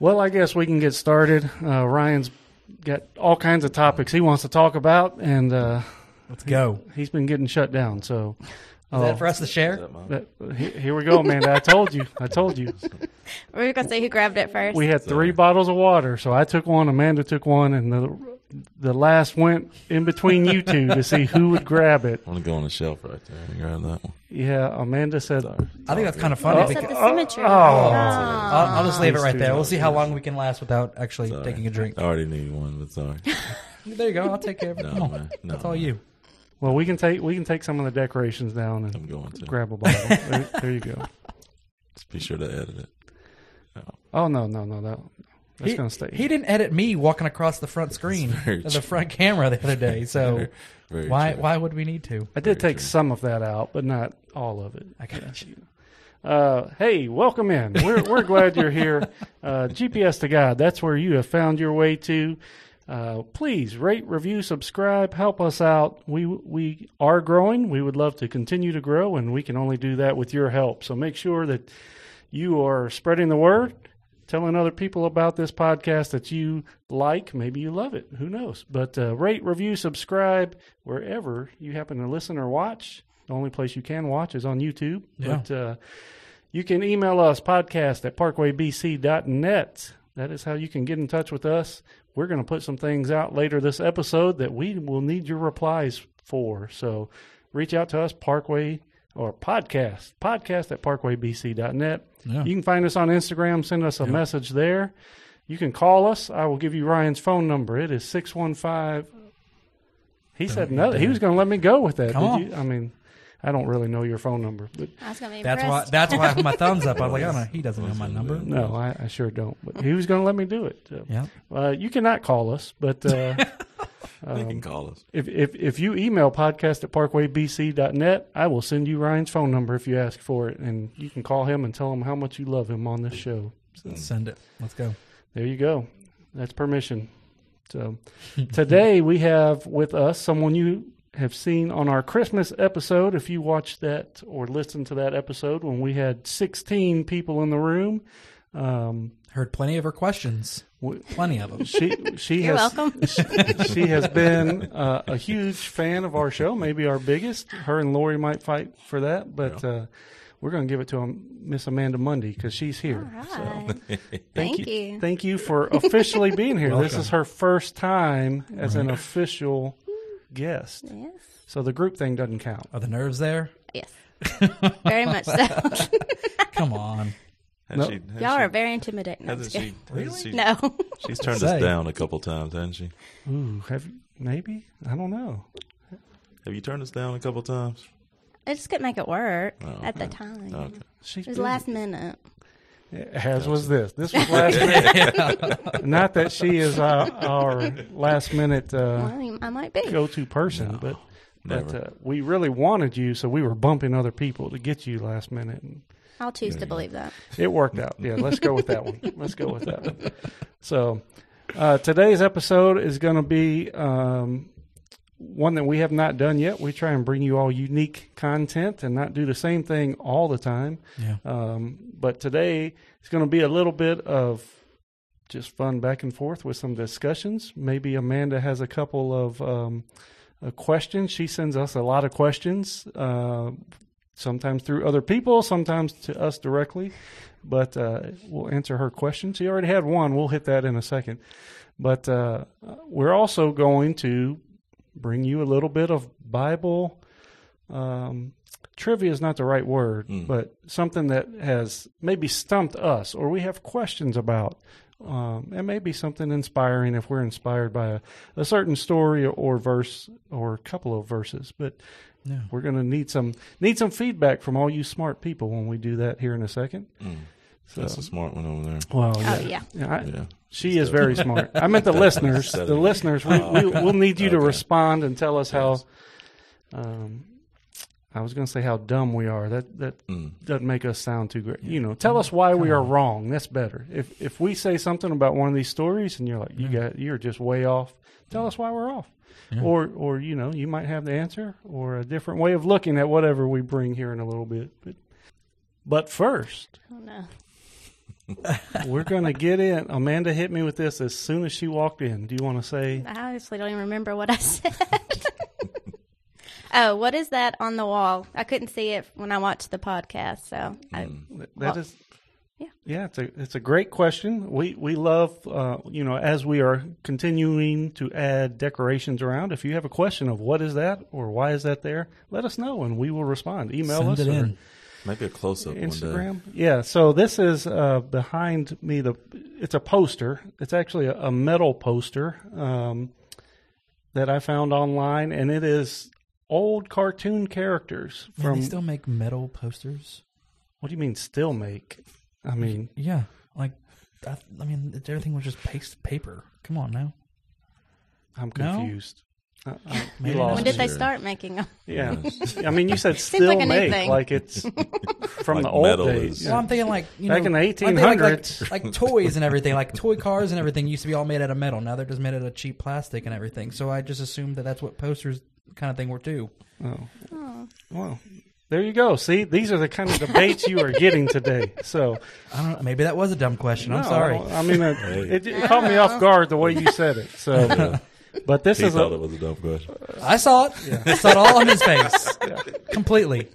Well, I guess we can get started. Uh, Ryan's got all kinds of topics he wants to talk about, and uh, Let's go. he's been getting shut down. So, Is that for us to share? that- here we go, Amanda. I told you. I told you. We were gonna say who grabbed it first. We had three bottles of water, so I took one, Amanda took one, and the the last went in between you two to see who would grab it. I want to go on the shelf right there and grab that one. Yeah, Amanda said, I think that's kind of funny. Oh. because- the symmetry. Oh. oh. I'll, I'll just leave it right there. We'll see how long we can last without actually Sorry. taking a drink. I already need one, but sorry. There you go. I'll take care of it. No, Come on. man. No, That's all man. you. "Well, we can take we can take some of the decorations down I'm and going to. grab a bottle. there, there you go. Just be sure to edit it. Oh no, no, no, that that's He, gonna stay. he didn't edit me walking across the front screen very of the front camera the other day. So Very, very why true. why would we need to? I did Very take true. some of that out, but not all of it. I got you. Uh, hey, welcome in. We're we're glad you're here. Uh, GPS to God. That's where you have found your way to. Uh, please rate, review, subscribe. Help us out. We we are growing. We would love to continue to grow, and we can only do that with your help. So make sure that you are spreading the word, telling other people about this podcast that you like. Maybe you love it. Who knows? But uh, rate, review, subscribe wherever you happen to listen or watch. The only place you can watch is on YouTube. Yeah. But uh, you can email us podcast at parkwaybc.net. That is how you can get in touch with us. We're going to put some things out later this episode that we will need your replies for. So reach out to us, Parkway or podcast, podcast at parkwaybc.net. Yeah. You can find us on Instagram, send us a Yeah. message there. You can call us. I will give you Ryan's phone number. It is 615. He said no. He was going to let me go with that. Come on. you? I mean, I don't really know your phone number, but I was That's why. That's why I put my thumbs up. I was like, oh no, he doesn't know my number. no, I, I sure don't. But he was going to let me do it. So, Yeah. uh, you cannot call us, but uh, They can call us. if, if if you email podcast at parkwaybc.net, I will send you Ryan's phone number if you ask for it, and you can call him and tell him how much you love him on this show. Send it. Let's go. There you go. That's permission. So today we have with us someone you have seen on our Christmas episode. If you watched that or listened to that episode when we had 16 people in the room, um, Heard plenty of her questions. W- Plenty of them. she she You're has welcome. she has been uh, a huge fan of our show, maybe our biggest. Her and Lori might fight for that, but uh, we're going to give it to um, Miss Amanda Mundy because she's here. All So thank, Thank you. you. Thank you for officially being here. this is her first time as an official guest. Yes. So the group thing doesn't count. Are the nerves there? Yes. Very much so. Come on. Has No. she, Y'all she, are very intimidating. I'm Hasn't she, kidding. hasn't she, No. She's turned Say. us down a couple times, hasn't she? Ooh, have you, maybe? I don't know. Have you turned us down a couple times? I just couldn't make it work Oh, at the okay. time. Okay. She's It was busy. last minute. As was this. This was last minute. Not that she is our, our last minute uh, Well, I might be. go-to person, but but never. uh, we really wanted you, so we were bumping other people to get you last minute, and I'll choose to believe that. it worked out. Yeah, let's go with that one. Let's go with that one. So uh, today's episode is going to be um, one that we have not done yet. We try and bring you all unique content and not do the same thing all the time. Yeah. Um, but today it's going to be a little bit of just fun back and forth with some discussions. Maybe Amanda has a couple of um, uh, questions. She sends us a lot of questions, uh, sometimes through other people, sometimes to us directly. But uh, we'll answer her question. She already had one. We'll hit that in a second. But uh, we're also going to bring you a little bit of Bible. Um, trivia is not the right word, Mm. but something that has maybe stumped us or we have questions about. Um, and maybe something inspiring if we're inspired by a, a certain story or verse or a couple of verses. But Yeah. we're going to need some need some feedback from all you smart people when we do that here in a second. Mm. So, That's a smart one over there. well, Oh, yeah. yeah. I- Yeah. she is very smart. I meant the listeners. The listeners. We, we, we'll need you to respond and tell us how. Um, I was going to say how dumb we are. That that Mm. doesn't make us sound too great. You know, tell us why we are wrong. That's better. If if we say something about one of these stories and you're like, you got, you're just way off. Tell us why we're off. Yeah. Or or you know, you might have the answer or a different way of looking at whatever we bring here in a little bit. But but first, Oh no. We're gonna get in. Amanda hit me with this as soon as she walked in. Do you want to say? I honestly don't even remember what I said. oh, what is that on the wall? I couldn't see it when I watched the podcast, so I, hmm. That Well, is, yeah. yeah. It's a it's a great question. We we love uh, you know as we are continuing to add decorations around. If you have a question of what is that or why is that there, let us know and we will respond. Email Send us it or in. Maybe a close up one day. Instagram. Yeah. So this is uh, behind me. The it's a poster. It's actually a, a metal poster um, that I found online, and it is old cartoon characters Man, they still make metal posters. what do you mean still make? I mean, Yeah, like I, I mean, everything was just paste paper. Come on now. I'm No? confused. I, I, you Maybe lost when did they me. start making them? Yeah. I mean, you said Seems still like a new make thing. like it's from Like the old metal days. is- Well, I'm thinking like you Back know, in the I'm thinking like, 1800s. like, like toys and everything, like toy cars and everything used to be all made out of metal. Now they're just made out of cheap plastic and everything. So I just assumed that that's what posters kind of thing were too. Oh. oh. Well, there you go. See, these are the kind of debates you are getting today. So I don't know. Maybe that was a dumb question. I'm No, sorry. I, I mean, Hey. it, it caught me off guard the way you said it. So, but this He is thought a it was a dumb question. I saw it. I saw it all on his face, completely.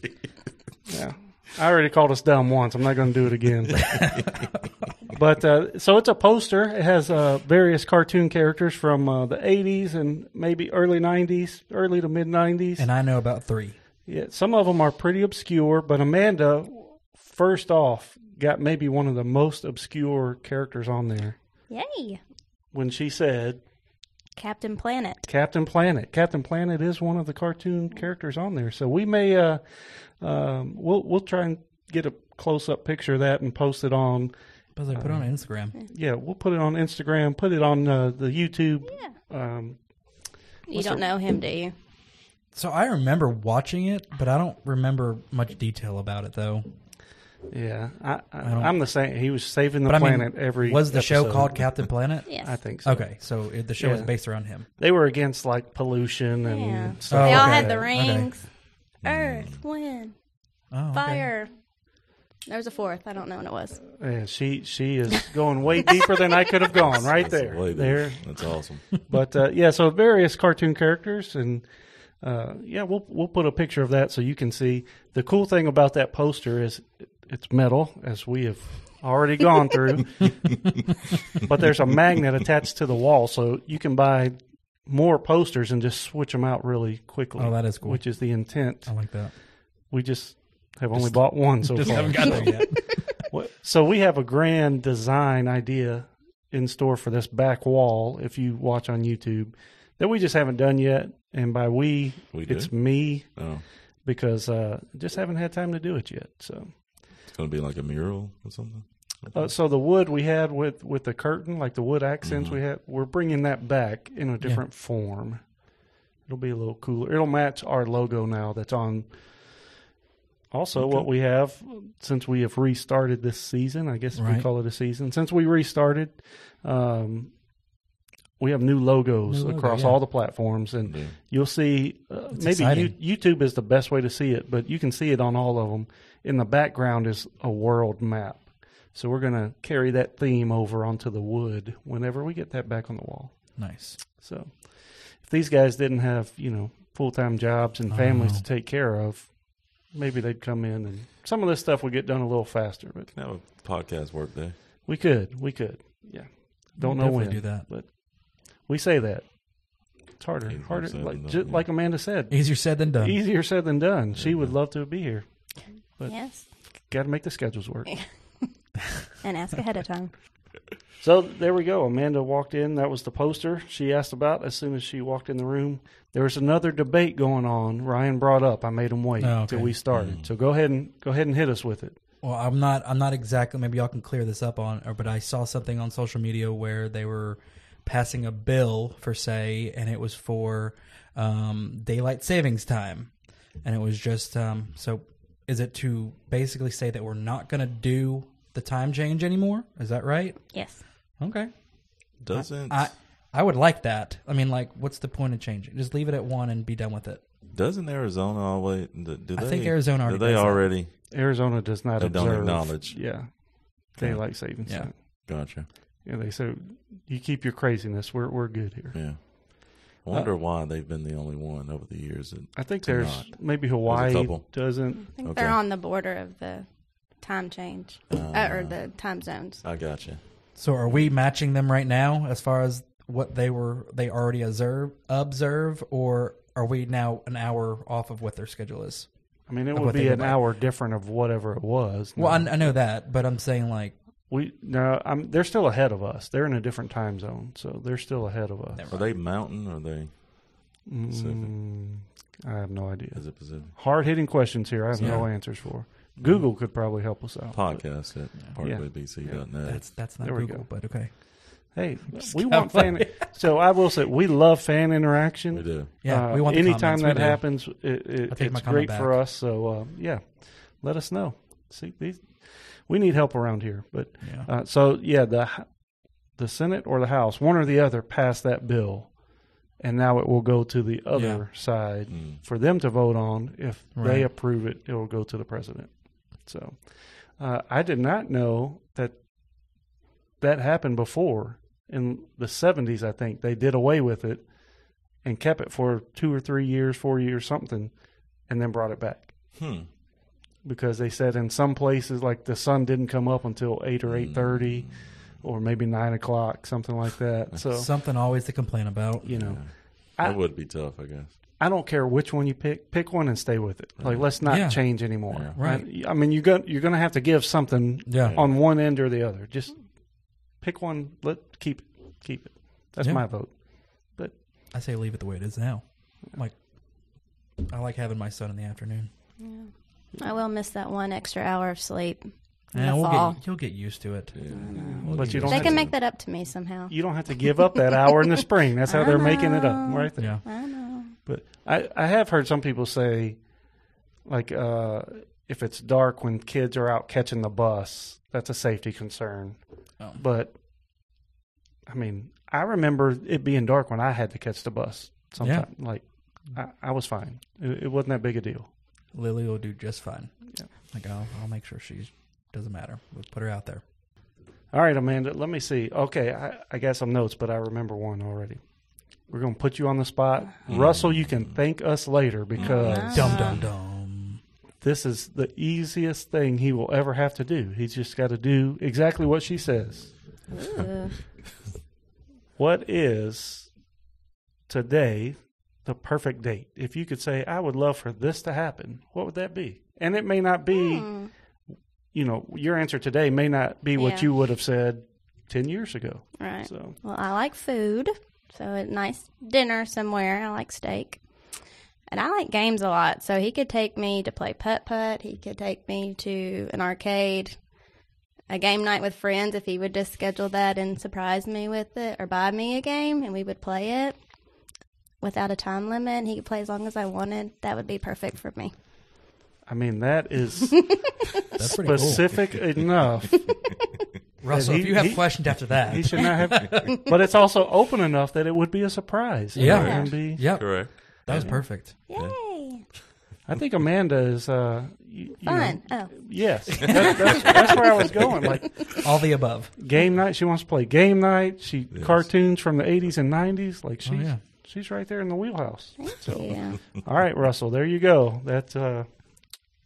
yeah. I already called us dumb once. I'm not going to do it again. but uh, so it's a poster. It has uh, various cartoon characters from uh, the 80s and maybe early 90s, early to mid 90s. And I know about three. Yeah, some of them are pretty obscure, but Amanda, first off, got maybe one of the most obscure characters on there Yay, when she said Captain Planet. Captain Planet. Captain Planet is one of the cartoon characters on there, so we may uh, um, we'll we'll try and get a close up picture of that and post it on. But I put it on Instagram. Yeah, we'll put it on Instagram, put it on uh, the YouTube. Yeah. Um, You don't the- know him, do you? So I remember watching it, but I don't remember much detail about it though. yeah, I, I, don't- I'm the same. He was saving the But I mean, planet every. Was the show called Captain Planet? Yes. I think so. Okay, so it, the show was based around him. They were against like pollution and Yeah. stuff. Oh, they all okay. had the Okay. rings. Earth, wind, Oh, okay. fire. There was a fourth. I don't know what it was. Yeah, she she is going way deeper than I could have gone right That's there. way There, That's awesome. but uh, yeah, so various cartoon characters, and uh, yeah, we'll we'll put a picture of that so you can see. The cool thing about that poster is it's metal, as we have already gone through, but there's a magnet attached to the wall, so you can buy more posters and just switch them out really quickly. Oh, that is cool. Which is the intent. I like that. We just have only bought one so Just far. haven't got there yet. So we have a grand design idea in store for this back wall. If you watch on YouTube, that we just haven't done yet, and by we, We do? it's me Oh, because uh, just haven't had time to do it yet. So, it's going to be like a mural or something. uh, so the wood we had with with the curtain, like the wood accents Mm-hmm. we had, we're bringing that back in a different form. It'll be a little cooler. It'll match our logo now that's on. Also, what we have since we have restarted this season, I guess we call it a season. Since we restarted, um, we have new logos New logo, across yeah. all the platforms, and Yeah. you'll see. Uh, maybe exciting. you, YouTube is the best way to see it, but you can see it on all of them. In the background is a world map, so we're going to carry that theme over onto the wood whenever we get that back on the wall. Nice. So, if these guys didn't have you know full time jobs and families Oh. to take care of, maybe they'd come in and some of this stuff would get done a little faster. But Have a podcast work day. we could, we could, yeah. Don't We'll know definitely when, do that. but we say that it's harder, Easier harder. Like done, ju- yeah. like Amanda said, Easier said than done. easier said than done. She Yeah. would love to be here. But- yes. Got to make the schedules work. And ask ahead of time. So there we go. Amanda walked in. That was the poster she asked about as soon as she walked in the room. There was another debate going on. Ryan brought up. I made him wait Oh, okay. till we started. Mm. So go ahead and go ahead and hit us with it. Well, I'm not. I'm not exactly. Maybe y'all can clear this up on. Or, but I saw something on social media where they were passing a bill for say, and it was for um, daylight savings time, and it was just um, so. Is it to basically say that we're not going to do the time change anymore? Is that right? Yes. Okay. Doesn't I I would like that. I mean, like, what's the point of changing? Just leave it at one and be done with it. doesn't Arizona always? Do do I they, think Arizona already. Do they does that. already? Arizona does not They don't acknowledge. Yeah. daylight savings Yeah. time. Gotcha. Yeah, they said you keep your craziness. We're we're good here. Yeah. I wonder why they've been the only one over the years. That, I think there's not. maybe Hawaii couple. doesn't. I think Okay. they're on the border of the time change uh, or the time zones. I gotcha. So are we matching them right now as far as what they were they already observe observe or are we now an hour off of what their schedule is? I mean, it would be an by. hour different of whatever it was. Well, I, I know that, but I'm saying like we no, I'm, they're still ahead of us. They're in a different time zone, so they're still ahead of us. Are they mountain or are they Pacific? Mm, I have no idea. is it Pacific? Hard hitting questions here. I have no Yeah. answers for. Google could probably help us out. but- Podcast at Yeah. parkwaybc.net. that's that's not There we Google, go. but okay. Hey, we want fan. So I will say we love fan interaction. We do. Yeah, Uh, we want the anytime comments. We that do. happens, it, it, I take my it's comment great for back. us. So uh, yeah, let us know. See, these we need help around here. But Yeah. uh, so yeah, the the Senate or the House, one or the other, passed that bill, and now it will go to the other Yeah. side Mm. for them to vote on. If Right. they approve it, it will go to the president. So uh, I did not know that that happened before in the 70s. I think they did away with it and kept it for two or three years, four years, something, and then brought it back Hmm. Because they said in some places like the sun didn't come up until eight or eight hmm. thirty, or maybe nine o'clock, something like that. So Something always to complain about. you know. Yeah. I- that would be tough, I guess. I don't care which one you pick. Pick one and stay with it. Like let's not Yeah. change anymore. Yeah. Right. I, I mean, you got you're going to have to give something Yeah. on one end or the other. Just pick one. Let keep it. Keep it. That's Yeah. my vote. But I say leave it the way it is now. Like I like having my son in the afternoon. Yeah. I will miss that one extra hour of sleep. In Yeah, the we'll fall. get you'll get used to it. Yeah. We'll But you don't They have can to- make that up to me somehow. You don't have to give up that hour in the spring. That's how I they're making it up right there. Yeah. I know. But I, I have heard some people say, like, uh, if it's dark when kids are out catching the bus, that's a safety concern. Oh. But, I mean, I remember it being dark when I had to catch the bus. Sometime, like, I, I was fine. It, it wasn't that big a deal. Lily will do just fine. Yeah. Like I'll, I'll make sure she doesn't matter. We'll put her out there. All right, Amanda, let me see. Okay, I, I got some notes, but I remember one already. We're going to put you on the spot. Russell, you can thank us later because Ah. Dum dum dum. this is the easiest thing he will ever have to do. He's just got to do exactly what she says. Ooh. What is today the perfect date? If you could say, I would love for this to happen, what would that be? And it may not be, Hmm. you know, your answer today may not be what Yeah. you would have said 10 years ago. Right. So, Well, I like food, so a nice dinner somewhere. I like steak. And I like games a lot, so he could take me to play putt putt. He could take me to an arcade, a game night with friends if he would just schedule that and surprise me with it, or buy me a game and we would play it without a time limit. He could play as long as I wanted. That would be perfect for me. I mean, that is That's pretty cool. specific enough. Russell, He- if you have he- questions after that, He should not have, but it's also open enough that it would be a surprise. Yeah. And be, yep, Correct. that was perfect. Yay! I think Amanda is, uh, you, you know, Fun. Oh, yes. That, that's, that's where I was going. Like, All the above. game night. She wants to play game night. She Yes. cartoons from the eighties and nineties. Like she's Oh, yeah. She's right there in the wheelhouse. So yeah. all right, Russell, there you go. That uh,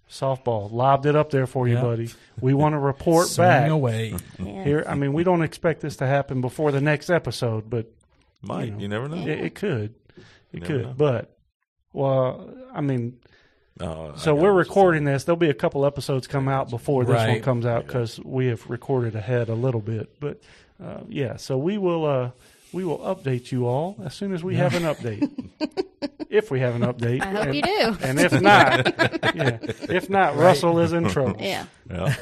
softball. Lobbed it up there for you, Yeah. buddy. We want to report back away. yeah. here. I mean, we don't expect this to happen before the next episode, but Might. You know. You, never know. it, it could. It Never could. know. But well, I mean, Oh, so we're recording this. There'll be a couple episodes come out before this one comes out Yeah. because we have recorded ahead a little bit. But uh, yeah, so we will uh, we will update you all as soon as we have an update. if we have an update, I hope and, you do. and if not, yeah, if not, Russell is in trouble. Yeah. Yeah.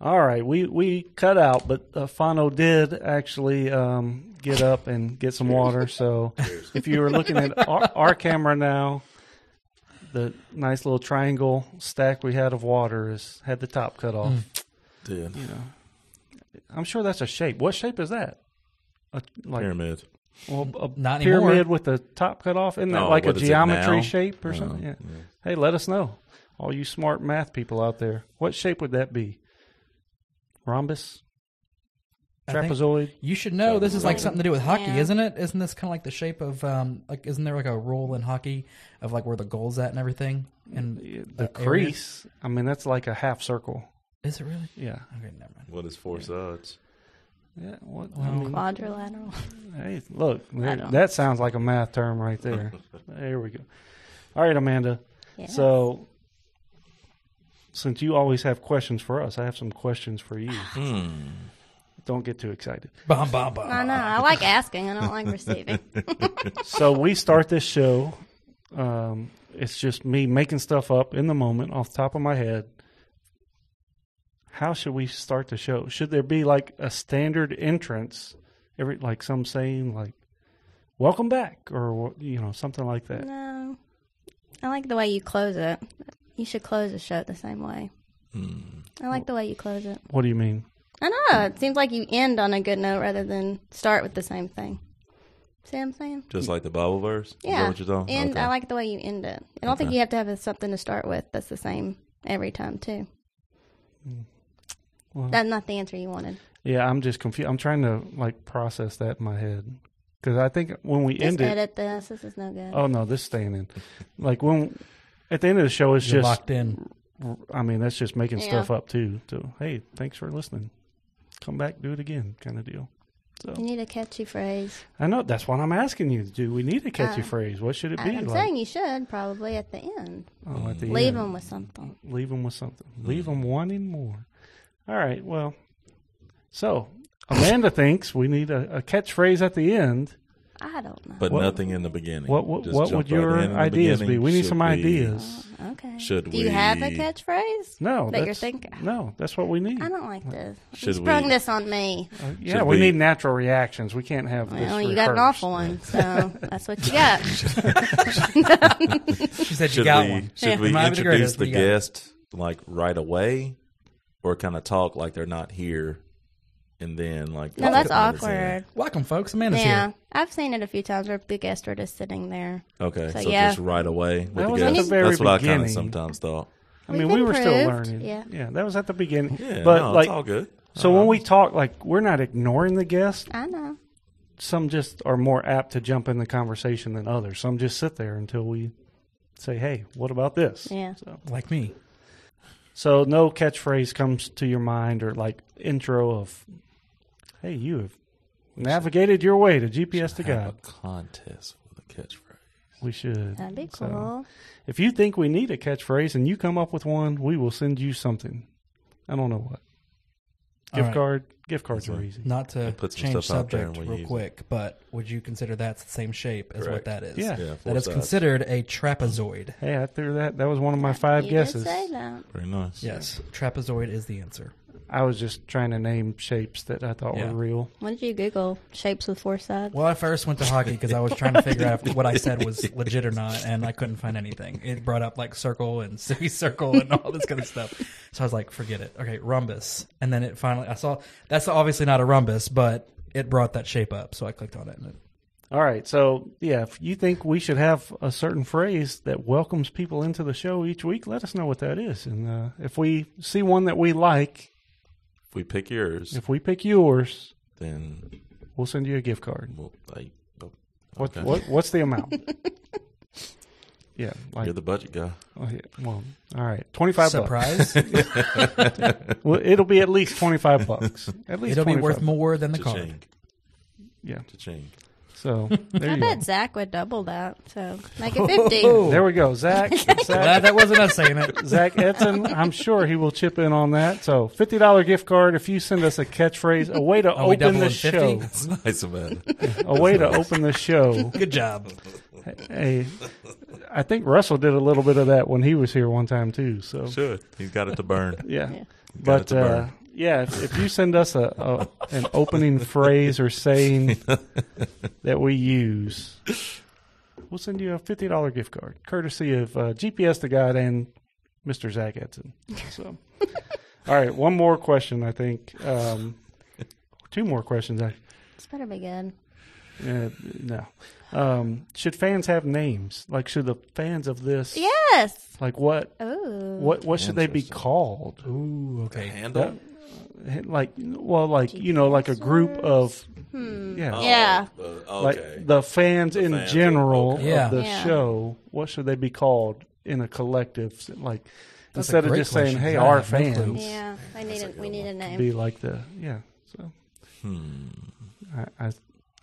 All right, we we cut out, but uh, Fano did actually um, get up and get some water. So if you were looking at our, our camera now, the nice little triangle stack we had of water is had the top cut off. Did. You know, I'm sure that's a shape. What shape is that? A, like Pyramid. well, a Not pyramid anymore. with the top cut off? Isn't that Oh, like a what is it geometry shape or something? Yeah. yeah. Hey, let us know, all you smart math people out there. What shape would that be? rhombus, trapezoid. You should know this is like something to do with hockey, Yeah. isn't it? Isn't this kind of like the shape of um like isn't there like a rule in hockey of like where the goal's at and everything? And The crease. I mean, that's like a half circle. is it really? Yeah. Okay, never mind. What is four sides? Yeah. What? I mean, Quadrilateral. hey, look, there- that sounds like a math term right there. there we go. All right, Amanda. Yeah. So, since you always have questions for us, I have some questions for you. Hmm. Don't get too excited. Bum, bum, bum. I know. I like asking. I don't like receiving. So we start this show. Um, it's just me making stuff up in the moment off the top of my head. How should we start the show? Should there be like a standard entrance, every like some saying like "Welcome back" or you know something like that? no. I like the way you close it. You should close the show the same way. Hmm. I like the way you close it. What do you mean? I know. It seems like you end on a good note rather than start with the same thing. See what I'm saying? Just like the Bible verse? Is that Yeah. what you're And okay. I like the way you end it. I don't think you have to have something to start with that's the same every time, too. Well, That's not the answer you wanted. yeah, I'm just confused. I'm trying to like process that in my head because I think when we Just end it, edit this. This is no good. oh no, this staying in. Like when at the end of the show, it's You're just locked in. I mean, that's just making Yeah. stuff up too. So, hey, thanks for listening. Come back, do it again, kind of deal. So, You need a catchy phrase. I know that's what I'm asking you to do. We need a catchy Uh, phrase. What should it be? I'm like? saying you should probably at the end. oh, at the Leave end. them with something. Leave them with something. Leave them wanting more. All right. Well, so Amanda thinks we need a, a catchphrase at the end. I don't know. But What- nothing in the beginning. What what, what would your right in in the ideas be? We need Should some we- ideas. Oh, okay. Should we? Do you have a catchphrase? No, that you're thinking. No, that's what we need. I don't like this. You sprung we- this on me. Uh, yeah, we, we- need natural reactions. We can't have this. Well, you got an awful one, so that's what you got. She said you Should got we, one. should Yeah. we Might be the introduce greatest, the but you got it. guest like right away, or kind of talk like they're not here, and then like No, that's couple minutes in? awkward. Welcome, folks. Amanda's Yeah, here. I've seen it a few times where the guests are just sitting there. Okay, So, so, yeah. just right away with That the was at the very That's what I kind of sometimes thought. I We've mean, we were still learning. yeah. yeah, that was at the beginning. Yeah, but no, like, it's all good. so uh-huh. when we talk, like, we're not ignoring the guests. I know. Some just are more apt to jump in the conversation than others. Some just sit there until we say, "Hey, what about this?" Yeah. So, Like me. So no catchphrase comes to your mind or like intro of, "Hey, you have navigated your way to GPS to have God." a contest with a catchphrase. We should. That'd be So, cool. if you think we need a catchphrase and you come up with one, we will send you something. I don't know what. All Gift right. card. Gift cards That's are easy. Not to Put some change stuff out there subject and we real use it. quick, but would you consider that's the same shape as what that is? Yeah. Yeah, four That is sides. considered a trapezoid. Hey, I threw that. That was one of my five you guesses. Did say that. Very nice. Yes, trapezoid is the answer. I was just trying to name shapes that I thought Yeah. were real. What did you Google? Shapes with four sides. Well, I first went to hockey because I was trying to figure out if what I said was legit or not, and I couldn't find anything. It brought up like circle and semicircle and all this kind of stuff. So I was like, forget it. Okay, rhombus. And then it finally, I saw that's obviously not a rhombus, but it brought that shape up. So I clicked on it. And it All right. So, yeah, if you think we should have a certain phrase that welcomes people into the show each week, let us know what that is. And uh, if we see one that we like, If we pick yours, if we pick yours, then we'll send you a gift card. we'll. Like, oh, What, okay. what What's the amount? yeah. Like, You're the budget guy. oh, yeah, well, all right. 25 bucks. surprise! Well, it'll be at least 25 bucks. At least It'll be 25 worth more than the card. Cha-ching. Yeah. Cha-ching. So, there I you bet go. Zach would double that. So make it 50. Oh. There we go. Zach. Glad Zach that wasn't us saying it. Zach Edson, I'm sure he will chip in on that. So, fifty dollar gift card if you send us a catchphrase, a way to Are open the doubling 50? show, That's nice, Amanda. a way to open the show. Good job. Hey, I think Russell did a little bit of that when he was here one time too. So, Should. He's got it to burn. yeah, Yeah. Got it but to uh, burn. Yeah, if, if you send us a, a an opening phrase or saying that we use, we'll send you a fifty dollar gift card, courtesy of uh, GPS to God and Mr. Zach Edson. So, all right, one more question. I think um, two more questions. I This better be good. uh, no. Um, should fans have names? Like, should the fans of this Yes. like what Ooh. what what should they be called? Ooh, Okay. okay. Handle. Like well, like you know, like a group of yeah, Oh, Yeah. uh, like the fans The in fans, general okay. Yeah. of the Yeah. show. What should they be called in a collective? Like That's instead of great just saying, hey "Hey, 'cause our have no clue. fans," Yeah, I need a, we need a name. be like the yeah. So Hmm. I, I,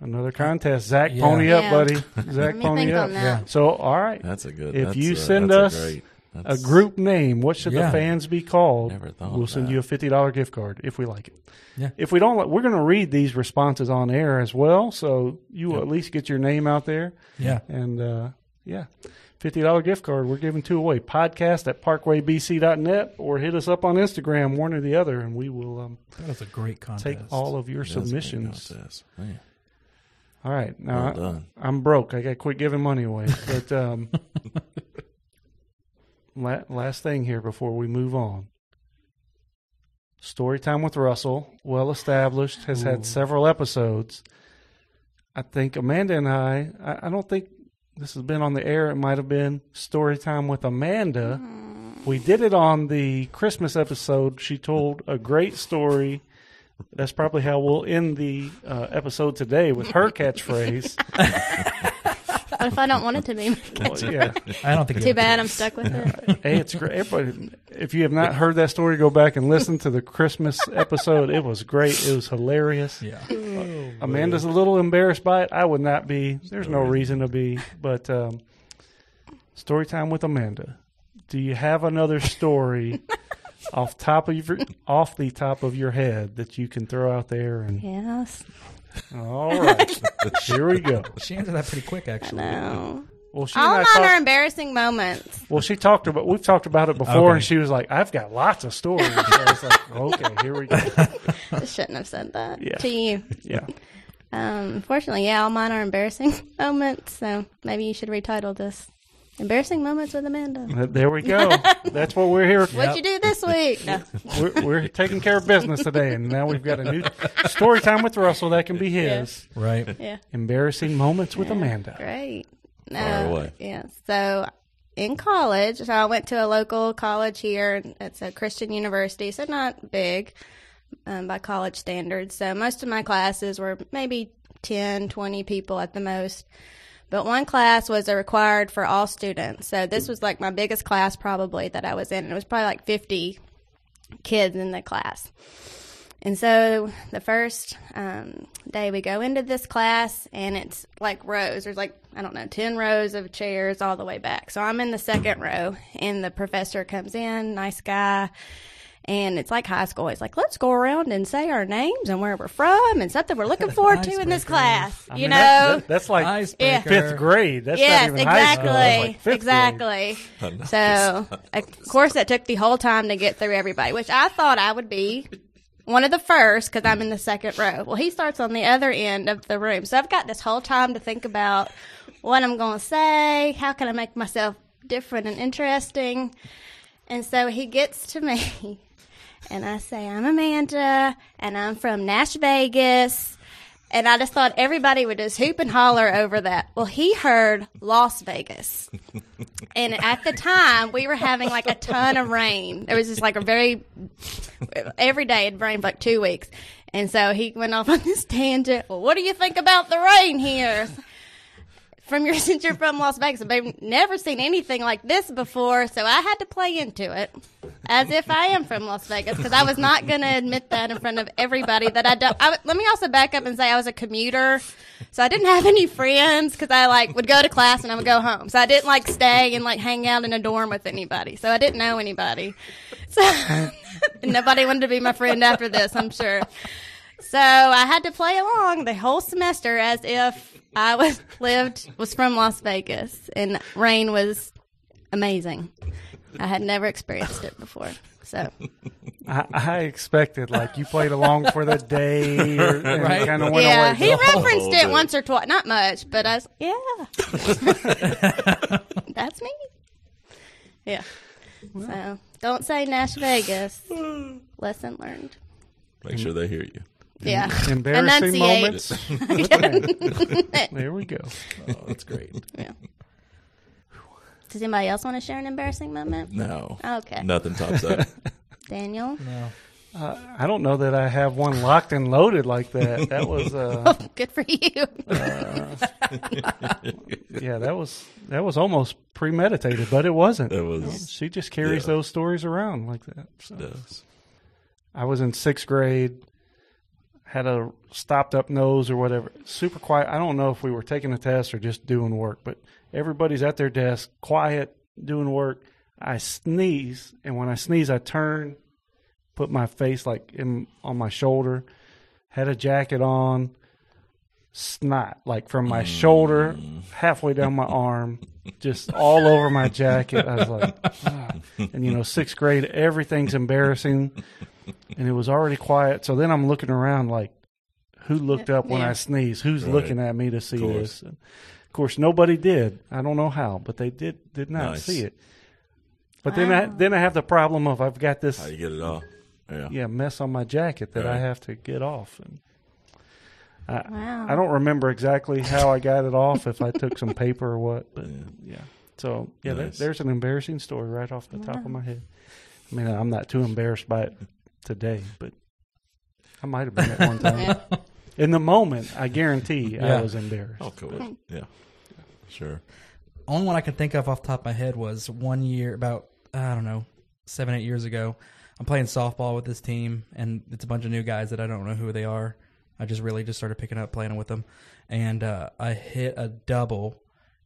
another contest. Zach, Yeah. pony up, buddy. Let Zach, pony up. Yeah. So all right, That's a good. If that's you a- send that's us a, a group name. What should Yeah. the fans be called? Never thought We'll send that. you a fifty dollar gift card if we like it. Yeah. If we don't, like, we're going to read these responses on air as well, so you will Yep. at least get your name out there. Yeah. And uh, yeah, fifty dollar gift card. We're giving two away. Podcast at parkwaybc.net or hit us up on Instagram, one or the other, and we will um, That was a great contest. take all of your That's great submissions. All right, now well I. I'm broke. I got to quit giving money away. But um, last thing here before we move on. Story time with Russell, well established, has Ooh. had several episodes. I think Amanda and I, I, I don't think this has been on the air. It might have been story time with Amanda. We did it on the Christmas episode. She told a great story. That's probably how we'll end the uh, episode today with her catchphrase. What if I don't want it to be? Well, yeah. I don't think Too bad I'm stuck with it. Hey, it's great. Everybody, if you have not heard that story, go back and listen to the Christmas episode. It was great. It was hilarious. Yeah. Amanda's a little embarrassed by it. I would not be. There's no reason to be. But um, story time with Amanda. Do you have another story off top of your off the top of your head that you can throw out there? And Yes, all right, here we go. She answered that pretty quick, actually. no. Well, she and All I mine talked- are embarrassing moments. Well, she talked about we've talked about it before, Okay. and she was like, "I've got lots of stories." So I was like, "Okay, here we go." I shouldn't have said that Yeah. to you. Yeah, Um, unfortunately, yeah, all mine are embarrassing moments. So maybe you should retitle this "Embarrassing Moments with Amanda." Th- there we go. That's what we're here. For. What'd you do this week? No. We're, we're taking care of business today, and now we've got a new story time with Russell that can be his. Right. Yeah. Embarrassing moments with Amanda. Great. No, Fire away. Yeah. So in college, so I went to a local college here. It's a Christian university, so not big um, by college standards. So most of my classes were maybe 10, 20 people at the most. But one class was a required for all students. So this was like my biggest class probably that I was in. It was probably like 50 kids in the class. And so the first um, day we go into this class, and it's like rows. There's like, I don't know, 10 rows of chairs all the way back. So I'm in the second row, and the professor comes in, nice guy. And it's like high school. It's like, let's go around and say our names and where we're from and something we're looking forward to in this class. I you mean, know? that- that- that's like Icebreaker. fifth grade. That's yes, not even high school. exactly, like fifth exactly. So, of course, that took the whole time to get through everybody, which I thought I would be one of the first because I'm in the second row. Well, he starts on the other end of the room, so I've got this whole time to think about what I'm going to say. How can I make myself different and interesting? And so he gets to me, and I say, "I'm Amanda, and I'm from Nash Vegas." And I just thought everybody would just hoop and holler over that. Well, he heard Las Vegas. and at the time, we were having like a ton of rain. It was just like a very, every day it rained for like two weeks. And so he went off on this tangent. Well, what do you think about the rain here? From your, since you're from Las Vegas, I've never seen anything like this before, so I had to play into it as if I am from Las Vegas because I was not going to admit that in front of everybody that I don't. I, let me also back up and say I was a commuter, so I didn't have any friends because I like would go to class and I would go home, so I didn't like stay and like hang out in a dorm with anybody, so I didn't know anybody. So nobody wanted to be my friend after this, I'm sure. So I had to play along the whole semester as if I was lived was from Las Vegas and rain was amazing. I had never experienced it before. So I, I expected like you played along for the day, or, and Right. kind of went yeah, away. he referenced it bit. once or twice, not much, but I was yeah, that's me. Yeah. So don't say Nash Vegas. Lesson learned. Make sure they hear you. Yeah. Embarrassing Enunciate. moments. there we go. Oh, that's great. Yeah. Does anybody else want to share an embarrassing moment? No. Okay. Nothing tops that. Daniel? No. Uh, I don't know that I have one locked and loaded like that. That was, uh, Good for you. yeah, that was that was almost premeditated, but it wasn't. That You know, was she just carries yeah. those stories around like that. So. does. I was in sixth grade, had a stopped up nose or whatever, super quiet. I don't know if we were taking a test or just doing work, but everybody's at their desk, quiet, doing work. I sneeze, and when I sneeze, I turn, put my face like in, on my shoulder, had a jacket on, snot like from my shoulder halfway down my arm, just all over my jacket. I was like, "Ah." and you know, sixth grade, everything's embarrassing and it was already quiet. So then I'm looking around like, who looked up when Yeah. I sneeze? Who's Right. looking at me to see course. this? And of course, nobody did. I don't know how, but they did did not Nice. see it. But then I then I have the problem of I've got this How you get it off? Yeah. yeah mess on my jacket that I have to get off. And I Wow. I don't remember exactly how I got it off if I took some paper or what, but Yeah. yeah. So yeah, there, Nice. there's an embarrassing story right off the top of my head. I mean, I'm not too embarrassed by it today, but I might have been at one time. In the moment, I guarantee Yeah. I was embarrassed. Oh, cool. Yeah. Sure. Only one I can think of off the top of my head was one year, about I don't know, seven eight years ago. I'm playing softball with this team, and it's a bunch of new guys that I don't know who they are. I just really just started picking up playing with them, and uh, I hit a double,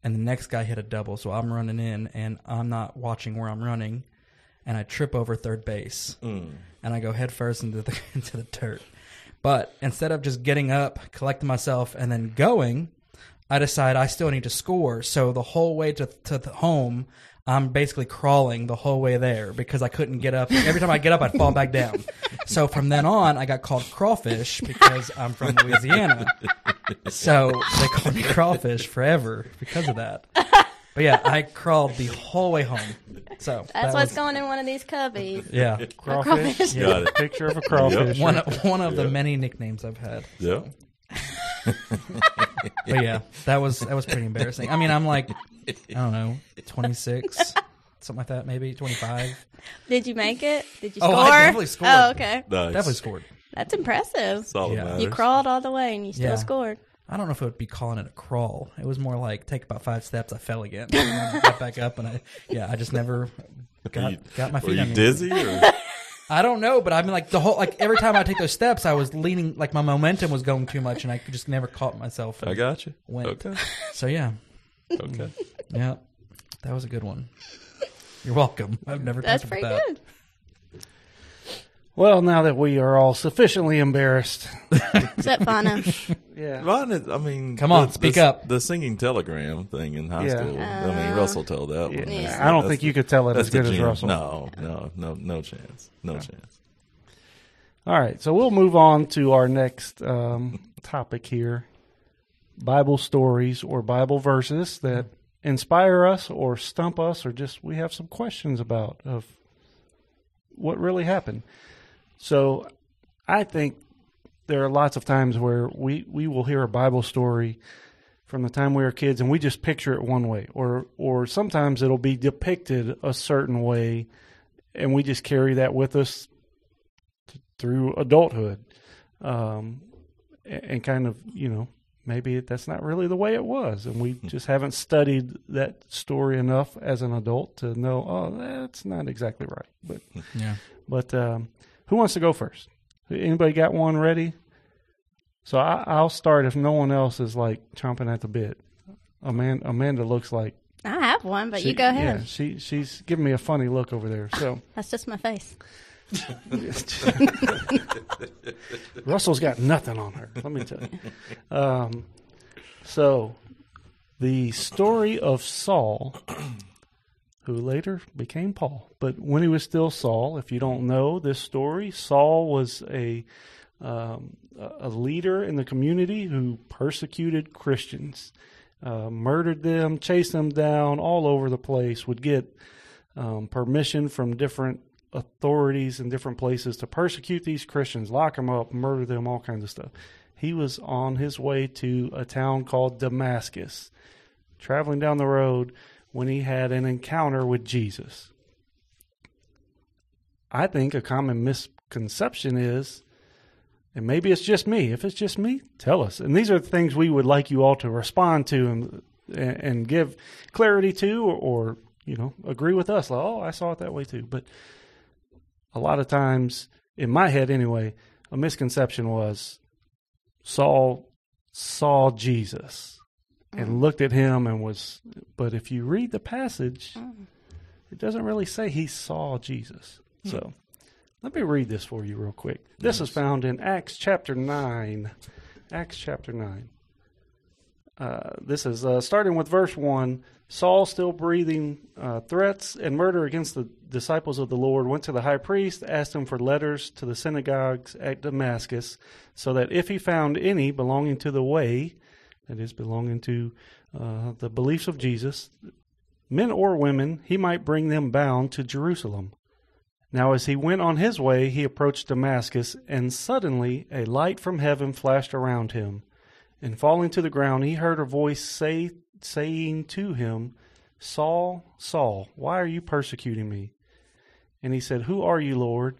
and the next guy hit a double. So I'm running in, and I'm not watching where I'm running, and I trip over third base, Mm. and I go head first into the into the dirt. But instead of just getting up, collecting myself, and then going, I decide I still need to score. So the whole way to to the home, I'm basically crawling the whole way there because I couldn't get up. Every time I get up, I'd fall back down. So from then on, I got called crawfish because I'm from Louisiana. So they called me crawfish forever because of that. But yeah, I crawled the whole way home. So That's that what's was- going in one of these cubbies. Yeah, Crawfish. crawfish. Yeah, Got it. Picture of a crawfish. one of, one of the many nicknames I've had. Yeah. But yeah, that was that was pretty embarrassing. I mean, I'm like, I don't know, 26, something like that, maybe 25. Did you make it? Did you Oh, score? I definitely scored. Oh, okay. Nice. Definitely scored. That's impressive. That's all that Yeah. matters. You crawled all the way and you still Yeah. scored. I don't know if it would be calling it a crawl. It was more like take about five steps, I fell again, and I got back up, and I yeah, I just never got you- got my Were feet. you under dizzy or? I don't know, but I mean, like the whole like every time I take those steps, I was leaning, like my momentum was going too much, and I just never caught myself. I got you. Went. Okay. So yeah, Okay. yeah, that was a good one. You're welcome. I've never That's talked about pretty that. good. Well, now that we are all sufficiently embarrassed, Except Fana. yeah, Mine is, I mean, Come on, the- speak the, up. The singing telegram thing in high Yeah. school. I mean, Uh, Russell told that one. Yeah. That's- I don't that's think you could tell it that's as good as gem. Russell. No, no, no, no chance. No chance. All right, so we'll move on to our next um, topic here Bible stories or Bible verses that inspire us or stump us, or just we have some questions about of what really happened. So I think there are lots of times where we, we will hear a Bible story from the time we were kids and we just picture it one way, or, or sometimes it'll be depicted a certain way and we just carry that with us through adulthood, um, and, and kind of you know maybe that's not really the way it was, and we just haven't studied that story enough as an adult to know oh that's not exactly right. But Yeah. but um, who wants to go first? Anybody got one ready? So I, I'll start if no one else is like chomping at the bit. Amanda, Amanda looks like I have one, but she- you go ahead. Yeah, she she's giving me a funny look over there. So That's just my face. Russell's got nothing on her. Let me tell you. Um, so, the story of Saul, who later became Paul, but when he was still Saul, if you don't know this story, Saul was a um, a leader in the community who persecuted Christians, uh, murdered them, chased them down all over the place. Would get um, permission from different authorities in different places to persecute these Christians, lock them up, murder them, all kinds of stuff. He was on his way to a town called Damascus, traveling down the road when he had an encounter with Jesus. I think a common misconception is, and maybe it's just me. If it's just me, tell us. And these are the things we would like you all to respond to and and give clarity to, or, or you know, agree with us. Like, oh, I saw it that way too. But a lot of times, in my head anyway, a misconception was Saul saw Jesus and looked at him and was. But if you read the passage, it doesn't really say he saw Jesus. So let me read this for you real quick. This is found in Acts chapter 9. Acts chapter 9. Uh, this is uh, starting with verse 1. Saul, still breathing uh, threats and murder against the disciples of the Lord, went to the high priest, asked him for letters to the synagogues at Damascus, so that if he found any belonging to the way, that is, belonging to uh, the beliefs of Jesus, men or women, he might bring them bound to Jerusalem. Now, as he went on his way, he approached Damascus, and suddenly a light from heaven flashed around him. And falling to the ground, he heard a voice say, saying to him, Saul, Saul, why are you persecuting me? And he said, Who are you, Lord?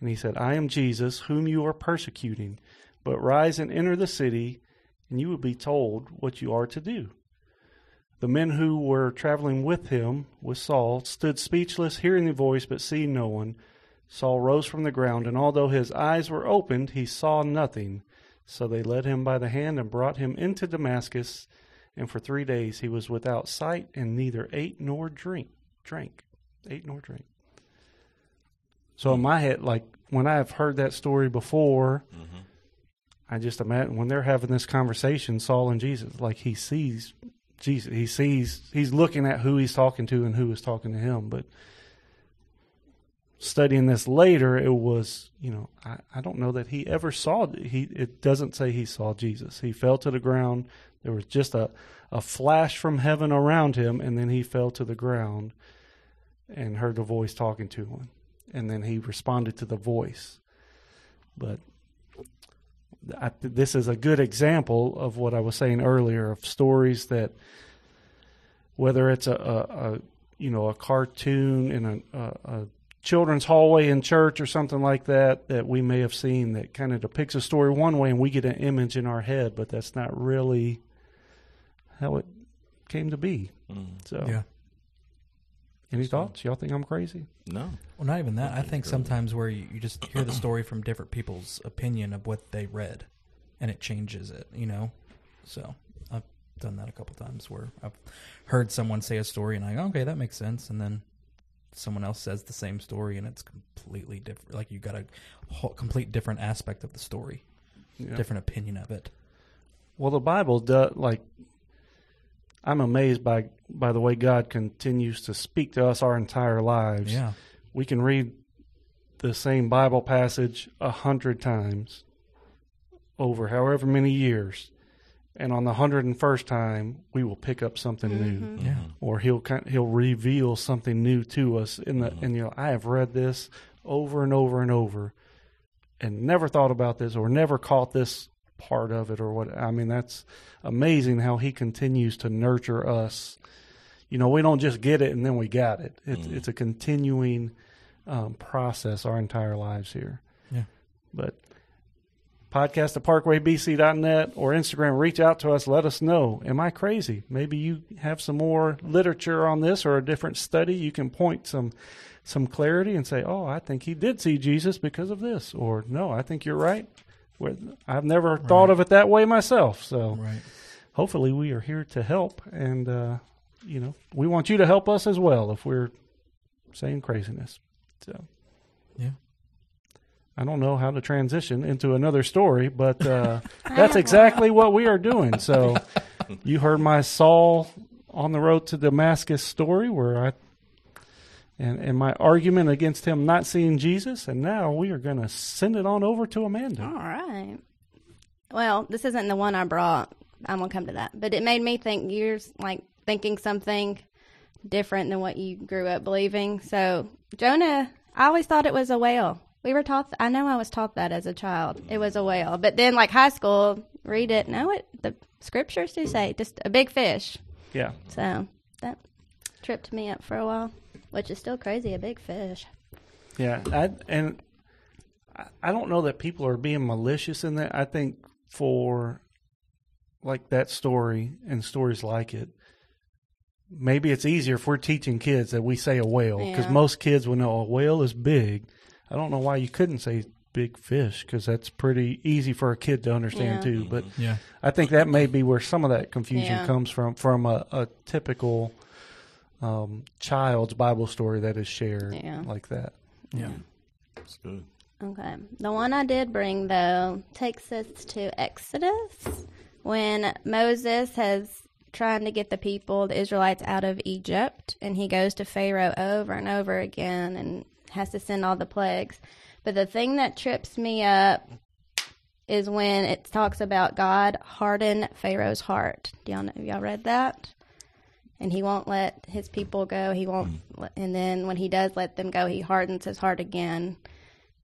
And he said, I am Jesus, whom you are persecuting. But rise and enter the city, and you will be told what you are to do. The men who were traveling with him, with Saul, stood speechless, hearing the voice, but seeing no one. Saul rose from the ground, and although his eyes were opened, he saw nothing. So they led him by the hand and brought him into Damascus. And for three days he was without sight, and neither ate nor drink, drank, ate nor drink. So in my head, like when I've heard that story before, mm-hmm. I just imagine when they're having this conversation, Saul and Jesus, like he sees Jesus, he sees he's looking at who he's talking to and who is talking to him. But studying this later, it was you know I, I don't know that he ever saw he. It doesn't say he saw Jesus. He fell to the ground. There was just a a flash from heaven around him, and then he fell to the ground and heard a voice talking to him, and then he responded to the voice. But I, this is a good example of what I was saying earlier of stories that whether it's a, a, a you know a cartoon in a, a, a children's hallway in church or something like that that we may have seen that kind of depicts a story one way and we get an image in our head, but that's not really how it came to be. Mm. So, Yeah. Any thoughts? Y'all think I'm crazy? No. Well, not even that. I think think sometimes where you, you just hear the story from different people's opinion of what they read, and it changes it. You know, so I've done that a couple times where I've heard someone say a story and I go, okay, that makes sense, and then someone else says the same story and it's completely different. Like you got a whole, complete different aspect of the story, Yeah. different opinion of it. Well, the Bible does like. I'm amazed by by the way God continues to speak to us our entire lives. Yeah, we can read the same Bible passage a hundred times over however many years, and on the hundred and first time we will pick up something new, mm-hmm. yeah, or he'll he'll reveal something new to us. In the and you know I have read this over and over and over, and never thought about this or never caught this part of it or what. I mean that's amazing how he continues to nurture us. You know we don't just get it and then we got it. It's it's a continuing um, process our entire lives here. Yeah. But podcast at parkwaybc.net or Instagram, reach out to us. Let us know. Am I crazy? Maybe you have some more literature on this or a different study. You can point some some clarity and say, "Oh, I think he did see Jesus because of this," or "No, I think you're right." Well, I've never thought of it that way myself. So right. hopefully, we are here to help, and uh, you know, we want you to help us as well if we're saying craziness. So. Yeah. I don't know how to transition into another story, but uh, that's exactly what we are doing. So, you heard my Saul on the road to Damascus story, where I and and my argument against him not seeing Jesus, and now we are going to send it on over to Amanda. All right. Well, this isn't the one I brought. I'm gonna come to that, but it made me think years like thinking something different than what you grew up believing. So Jonah, I always thought it was a whale. We were taught. I know I was taught that as a child. It was a whale, but then like high school, read it. No, it the scriptures do say just a big fish. Yeah, So that tripped me up for a while, which is still crazy. A big fish. yeah, I, and I, I don't know that people are being malicious in that. I think for like that story and stories like it, maybe it's easier if we're teaching kids that we say a whale because Yeah. most kids will know a whale is big. I don't know why you couldn't say big fish because that's pretty easy for a kid to understand Yeah. too. But Yeah. I think that may be where some of that confusion Yeah. comes from from a, a typical um, child's Bible story that is shared Yeah. like that. Yeah. It's good. Okay. The one I did bring, though, takes us to Exodus when Moses has trying to get the people, the Israelites, out of Egypt, and he goes to Pharaoh over and over again and has to send all the plagues. But the thing that trips me up is when it talks about God harden Pharaoh's heart. Do y'all know, have y'all read that? And he won't let his people go. He won't, let, and then when he does let them go, he hardens his heart again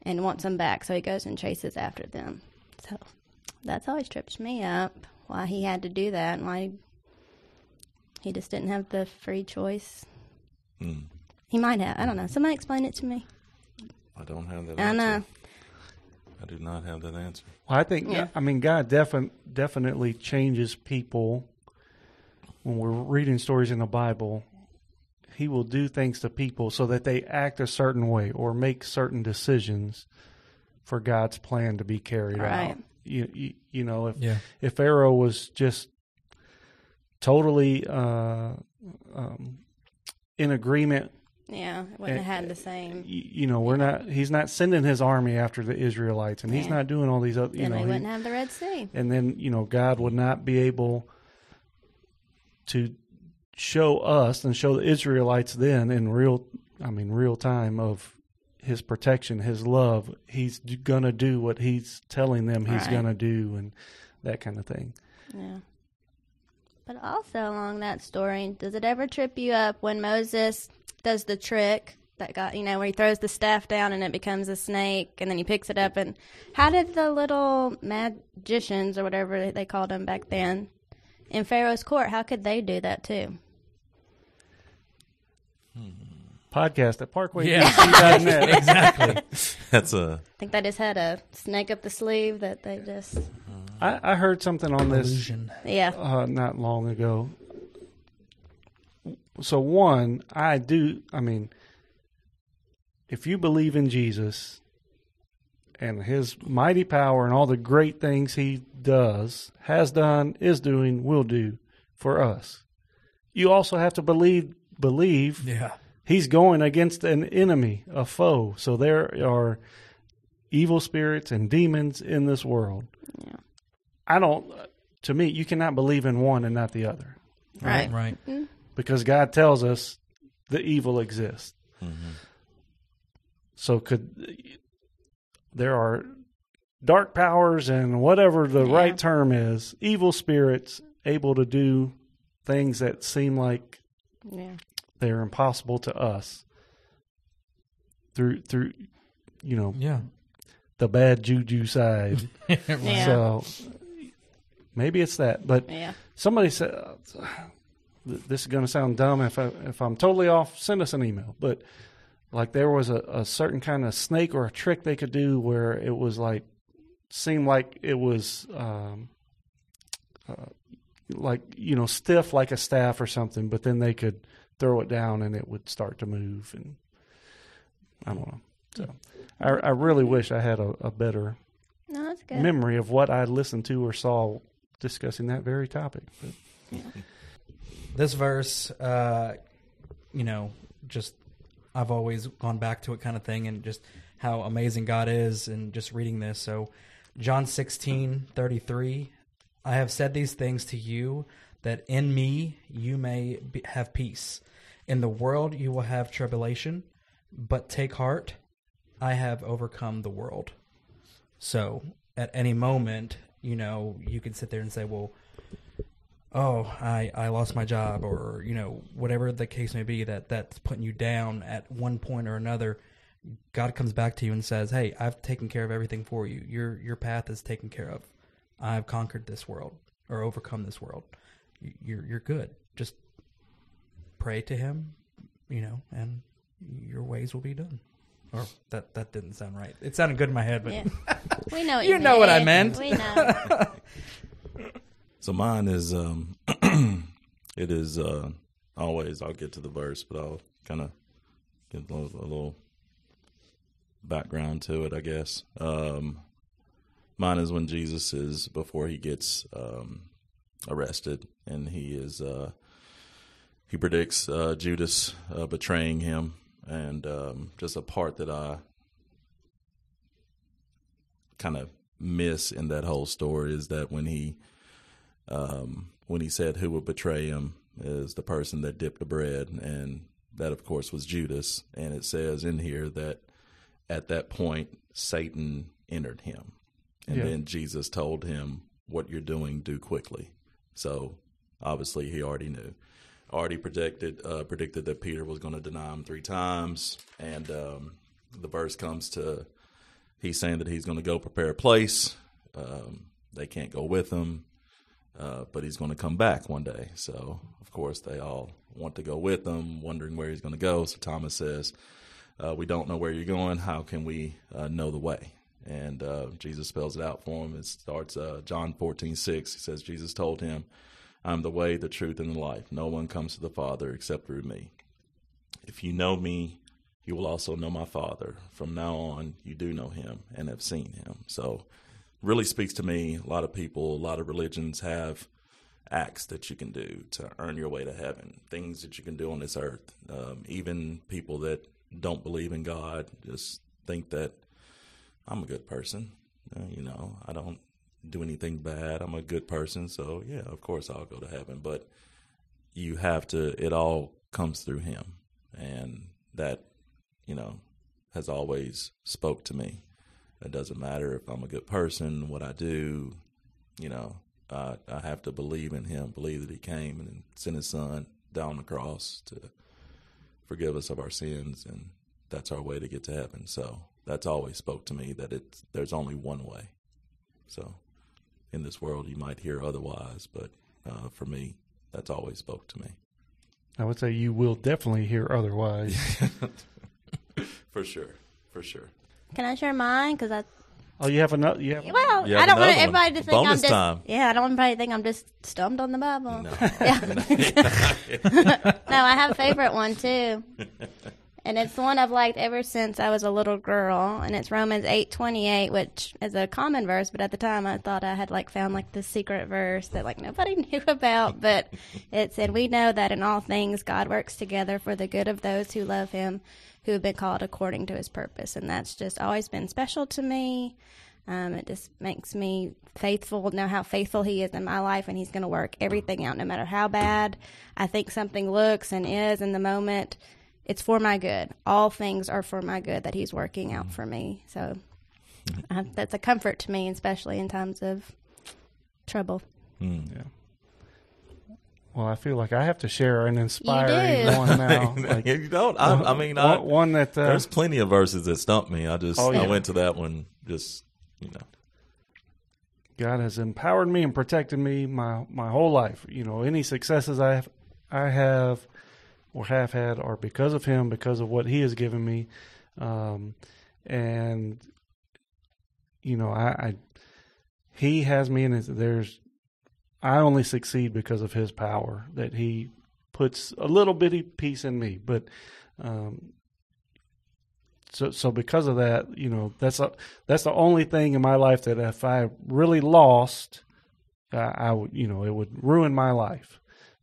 and wants them back. So he goes and chases after them. So that's always trips me up. Why he had to do that and why he just didn't have the free choice. Mm. He might have. I don't know. Somebody explain it to me. I don't have that I answer. know. I do not have that answer. Well, I think Yeah. I mean God defin- definitely changes people when we're reading stories in the Bible. He will do things to people so that they act a certain way or make certain decisions for God's plan to be carried Right. out. You, you, you know, if Yeah. if Pharaoh was just totally uh, um, in agreement Yeah, it wouldn't have had the same. you know, we're not. He's not sending his army after the Israelites, and he's not doing all these other. You Then know, we he- wouldn't have the Red Sea. and then you know, God would not be able to show us and show the Israelites then in real, I mean, real time of His protection, His love. He's gonna do what He's telling them He's Right. gonna do, and that kind of thing. Yeah. But also along that story, does it ever trip you up when Moses does the trick that got you know where he throws the staff down and it becomes a snake and then he picks it up and how did the little magicians or whatever they called them back then in Pharaoh's court how could they do that too? Podcast at Parkway. Yeah. Exactly. That's a I think they just had a snake up the sleeve that they just I, I heard something on this. Illusion. yeah uh, not long ago. So one, I do. I mean, if you believe in Jesus and His mighty power and all the great things He does, has done, is doing, will do for us, you also have to believe believe Yeah. He's going against an enemy, a foe. So there are evil spirits and demons in this world. Yeah. I don't. To me, you cannot believe in one and not the other, right Right. Mm-hmm. because God tells us the evil exists. Mm-hmm. So could there are dark powers and whatever the Yeah. right term is, evil spirits able to do things that seem like yeah they're impossible to us through through you know Yeah. the bad juju side. Yeah. So maybe it's that, but yeah somebody said uh, th- this is going to sound dumb if I, if I'm totally off. Send us an email, but like there was a, a certain kind of snake or a trick they could do where it was like seemed like it was um, uh, like you know stiff like a staff or something, but then they could throw it down and it would start to move and I don't know. So I, I really wish I had a, a better no that's good memory of what I listened to or saw discussing that very topic. But this verse, uh, you know, just I've always gone back to it kind of thing and just how amazing God is and just reading this. So John 16, 33, I have said these things to you that in me you may be, have peace. In the world you will have tribulation, but take heart, I have overcome the world. So at any moment, you know, you can sit there and say, well, oh, I, I lost my job or, you know, whatever the case may be that that's putting you down at one point or another. God comes back to you and says, "Hey, I've taken care of everything for you. Your your path is taken care of. I've conquered this world or overcome this world. You- You're you're good. Just pray to Him, you know, and your ways will be done." Or that that didn't sound right. It sounded good in my head, but Yeah. We know what You you, know what I meant. We know. So mine is um it is uh always I'll get to the verse, but I'll kind of give a little, a little background to it, I guess. Um mine is when Jesus is before he gets um arrested and he is uh he predicts uh Judas uh, betraying him and um just a part that I kind of miss in that whole story is that when he um, when he said who would betray him is the person that dipped the bread, and that of course was Judas. And it says in here that at that point Satan entered him, and Yeah. then Jesus told him, "What you're doing, do quickly." So obviously he already knew, already predicted uh, predicted that Peter was going to deny him three times, and um, the verse comes to he's saying that he's going to go prepare a place. Um, they can't go with him uh, but he's going to come back one day. So, of course, they all want to go with him, wondering where he's going to go. So Thomas says, uh, "We don't know where you're going. How can we uh, know the way?" And uh, Jesus spells it out for him. It starts uh, John 14, 6. He says, Jesus told him, I'm the way, the truth, and the life. No one comes to the Father except through me. If you know me, you will also know my Father. From now on, you do know him and have seen him. So, really speaks to me. A lot of people, a lot of religions have acts that you can do to earn your way to heaven, things that you can do on this earth. Um, even people that don't believe in God just think that I'm a good person. Uh, you know, I don't do anything bad. I'm a good person. So, yeah, of course I'll go to heaven. But you have to, it all comes through Him. And that, you know, has always spoke to me. It doesn't matter if I'm a good person, what I do, you know, I, I have to believe in him, believe that he came and sent his son down the cross to forgive us of our sins, and that's our way to get to heaven. So that's always spoke to me that it's there's only one way. So in this world, you might hear otherwise, but uh, for me, that's always spoke to me. I would say you will definitely hear otherwise. For sure, for sure. Can I share mine? Because I oh, you have another? You have well, You have I don't want everybody to think I'm just time. yeah. I don't want everybody to think I'm just stumped on the Bible. No. No, I have a favorite one too. And it's the one I've liked ever since I was a little girl, and it's Romans eight twenty eight, which is a common verse, but at the time I thought I had like found like the secret verse that like nobody knew about. But it said, "We know that in all things God works together for the good of those who love Him, who have been called according to His purpose." And that's just always been special to me. Um, it just makes me faithful, know how faithful He is in my life, and He's going to work everything out, no matter how bad I think something looks and is in the moment. It's for my good. All things are for my good that He's working out for me. So uh, that's a comfort to me, especially in times of trouble. Yeah. Well, I feel like I have to share an inspiring do. one now. Like, you don't. I, I mean, I, one, one that uh, there's plenty of verses that stump me. I just Oh, yeah. I went to that one just you know. God has empowered me and protected me my my whole life. You know, any successes I have, I have or have had are because of Him, because of what He has given me, um, and you know, I, I He has me in His. There's I only succeed because of His power that He puts a little bitty piece in me, but. Um, so, so because of that, you know, that's a, that's the only thing in my life that if I really lost, uh, I would, you know, it would ruin my life.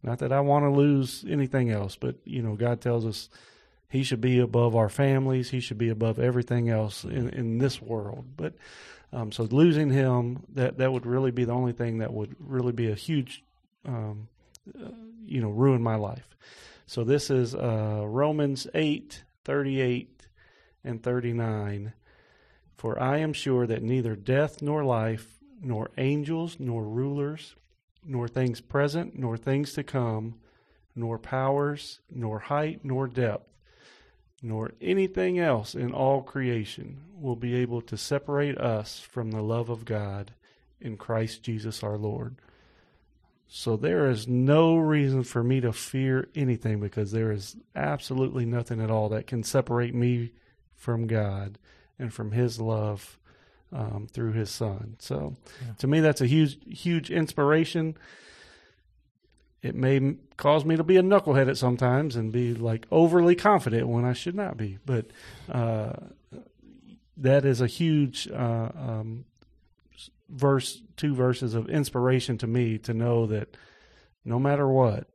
Not that I want to lose anything else, but you know, God tells us He should be above our families. He should be above everything else in in this world. But um, so losing Him, that that would really be the only thing that would really be a huge, um, uh, you know, ruin my life. So this is uh, Romans eight thirty eight and 39 For I am sure that neither death nor life, nor angels, nor rulers, nor things present, nor things to come, nor powers, nor height, nor depth, nor anything else in all creation will be able to separate us from the love of God in Christ Jesus our Lord. So there is no reason for me to fear anything because there is absolutely nothing at all that can separate me from God and from His love um, through His Son. So, Yeah. to me, that's a huge, huge inspiration. It may cause me to be a knucklehead at sometimes and be like overly confident when I should not be, but uh, that is a huge uh, um, verse, two verses of inspiration to me to know that no matter what,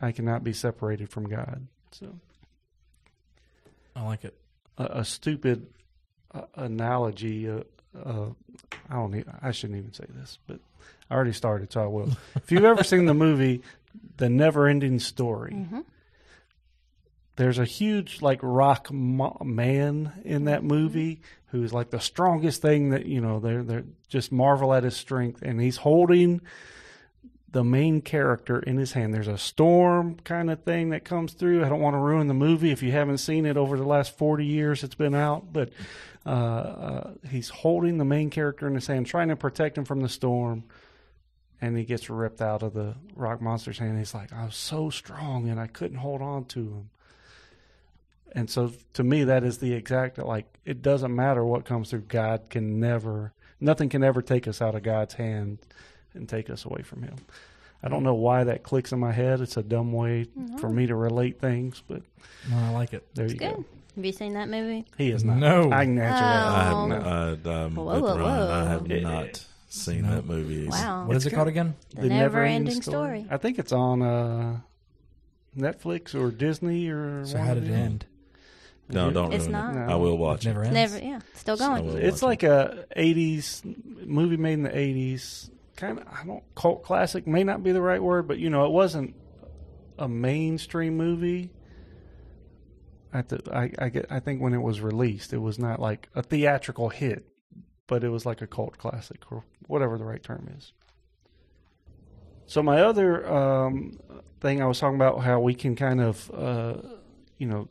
I cannot be separated from God. So I like it. a, a stupid analogy. Uh, uh, I don't. Need, I shouldn't even say this, but I already started, so I will. if you've ever seen the movie The Never Ending Story, hmm there's a huge like rock mo- man in that movie who's like the strongest thing that you know. They're they're just marvel at his strength, and he's holding the main character in his hand. There's a storm kind of thing that comes through. I don't want to ruin the movie if you haven't seen it over the last 40 years it's been out, but uh, uh, he's holding the main character in his hand, trying to protect him from the storm. And he gets ripped out of the rock monster's hand. He's like, I was so strong and I couldn't hold on to him. And so to me, that is the exact, like, it doesn't matter what comes through. God can never, nothing can ever take us out of God's hand and take us away from Him. I don't know why that clicks in my head. It's a dumb way for me to relate things, but No, I like it. there you Good. go. Have you seen that movie? He is not. No. I can answer I have, Oh. I, um, Whoa, with whoa, Ryan, I have not seen No. that movie. Wow. What is It's it called again? The Never-Ending Story. I think it's on uh, Netflix or Disney or. So one how of did it them. end? No, don't It's ruin not. it. No. I will It watch it. never ends. Never. Yeah, still I going. will It's watch like a '80s movie made in the '80s. Kind of, I don't cult classic may not be the right word, but you know, it wasn't a mainstream movie. The, I, I get, I think when it was released, it was not like a theatrical hit, but it was like a cult classic or whatever the right term is. So my other um, thing I was talking about how we can kind of, uh, you know,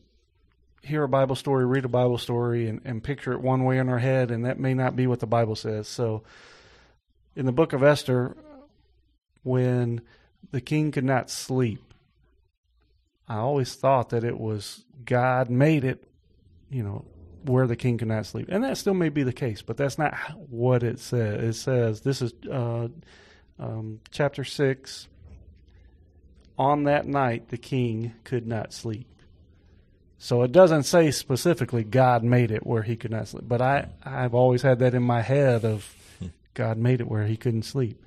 hear a Bible story, read a Bible story, and, and picture it one way in our head, and that may not be what the Bible says. So, in the book of Esther, when the king could not sleep, I always thought that it was God made it, you know, where the king could not sleep, and that still may be the case, but that's not what it says. It says this is uh, um, chapter six. On that night, the king could not sleep. So it doesn't say specifically God made it where he could not sleep, but I I've always had that in my head of God made it where he couldn't sleep,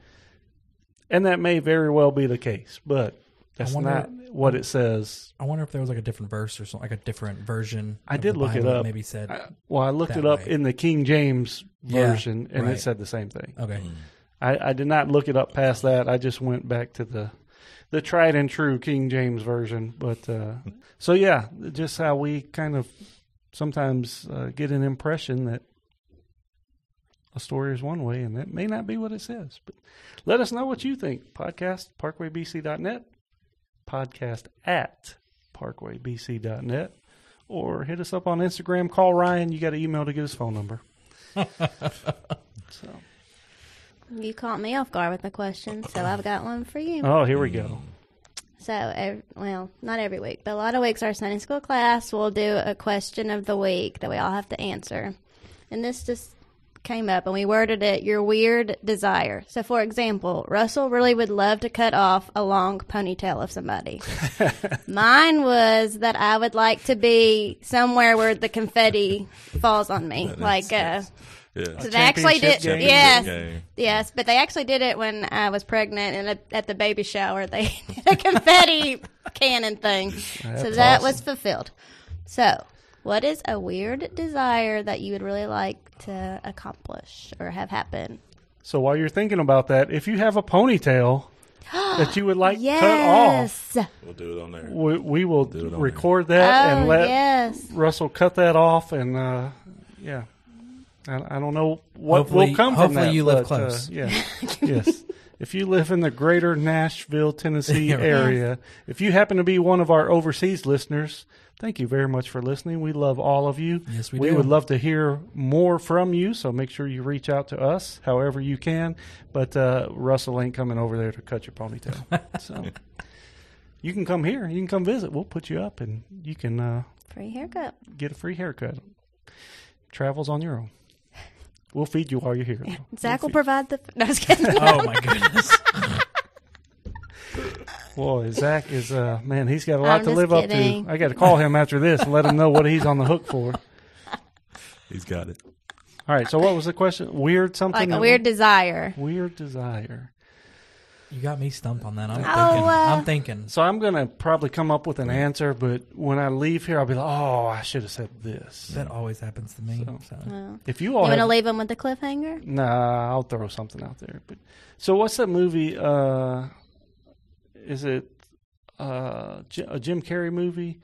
and that may very well be the case, but that's wonder- not what it says. I wonder if there was like a different verse or something, like a different version. I did look it Bible that up. Maybe said I, well, I looked it up way. in the King James Yeah, version, and it said the same thing. okay. I, I did not look it up past that. I just went back to the the tried and true King James version. But uh, so yeah, just how we kind of sometimes uh, get an impression that a story is one way, and that may not be what it says. But let us know what you think. Podcast parkwaybc.net, podcast at parkwaybc.net, or hit us up on Instagram. Call Ryan. You got an email to get his phone number. so. You caught me off guard with the question, so I've got one for you. Oh, here we go. So, ev well, not every week, but a lot of weeks our Sunday school class will do a question of the week that we all have to answer. And this just came up, and we worded it your weird desire. So, for example, Russell really would love to cut off a long ponytail of somebody. Mine was that I would like to be somewhere where the confetti falls on me. like, uh, Yeah. so they actually did, Championship game? yes. Okay. Yes, but they actually did it when I was pregnant, and at, at the baby shower, they did a confetti cannon thing. so that awesome. was fulfilled. So, what is a weird desire that you would really like to accomplish or have happen? So while you're thinking about that, if you have a ponytail that you would like cut off. We'll do it on there. we, we will Do it on record that Oh, and let yes. Russell cut that off. And uh, yeah, I, I don't know what Hopefully- will come from hopefully that. you live but, uh, close. yeah, yes. If you live in the greater Nashville, Tennessee area, if you happen to be one of our overseas listeners, thank you very much for listening. We love all of you. Yes, we we do. would love to hear more from you, so make sure you reach out to us however you can. But uh, Russell ain't coming over there to cut your ponytail. so you can come here. You can come visit. We'll put you up and you can uh, Free haircut. get a free haircut travels on your own. We'll feed you while you're here. though. Zach will We'll provide the. No, I was kidding. Oh my goodness. feed- Boy, Zach is uh man, he's got a lot I'm to live kidding. up to. I got to call him after this and let him know what he's on the hook for. He's got it. All right. So what was the question? Weird something? like a that- weird desire. weird desire. You got me stumped on that. I'm Oh, thinking. uh, I'm thinking. So I'm gonna probably come up with an answer, but when I leave here, I'll be like, "Oh, I should have said this." That always happens to me. So- So. Oh. If you You all want to leave him with a cliffhanger? nah, I'll throw something out there. But so, what's that movie? Uh, is it uh, J- a Jim Carrey movie?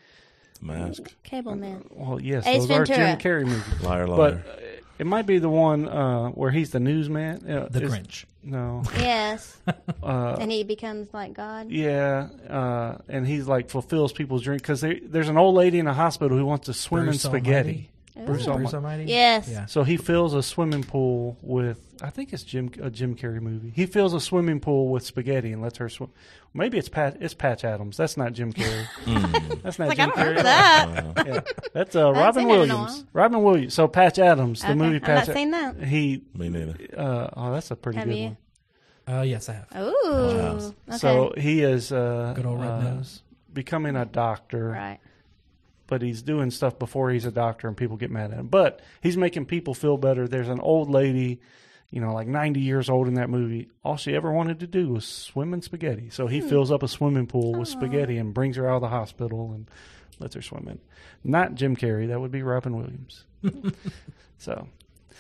Mask. Cable man. Well, yes, Ace those are Jim Carrey movies. Liar, liar. But uh, it might be the one uh, where he's the newsman. Uh, The is- Grinch. No. Yes. Uh, and he becomes like God. Yeah, uh, and he's like fulfills people's dreams because there's an old lady in a hospital who wants to swim Bruce in spaghetti. Ooh. Bruce Bruce Almighty. Almighty. Yes. Yeah. So he fills a swimming pool with I think it's Jim a Jim Carrey movie. He fills a swimming pool with spaghetti and lets her swim. Maybe it's Pat it's Patch Adams. That's not Jim Carrey. Mm. That's not Like, I Jim don't Carrey. remember that. Uh, Yeah, that's uh, Robin seen it in a Williams. Robin Williams. So Patch Adams, the Okay, movie I've not seen that. He me neither. uh, oh, that's a pretty Have good you? one. Uh, yes, I have. Ooh. House. Okay. So he is uh, Good old red uh, nose. becoming a doctor. right. But he's doing stuff before he's a doctor and people get mad at him. But he's making people feel better. There's an old lady, you know, like 90 years old in that movie. All she ever wanted to do was swim in spaghetti. So he fills up a swimming pool with spaghetti and brings her out of the hospital and lets her swim in. Not Jim Carrey. That would be Robin Williams. so,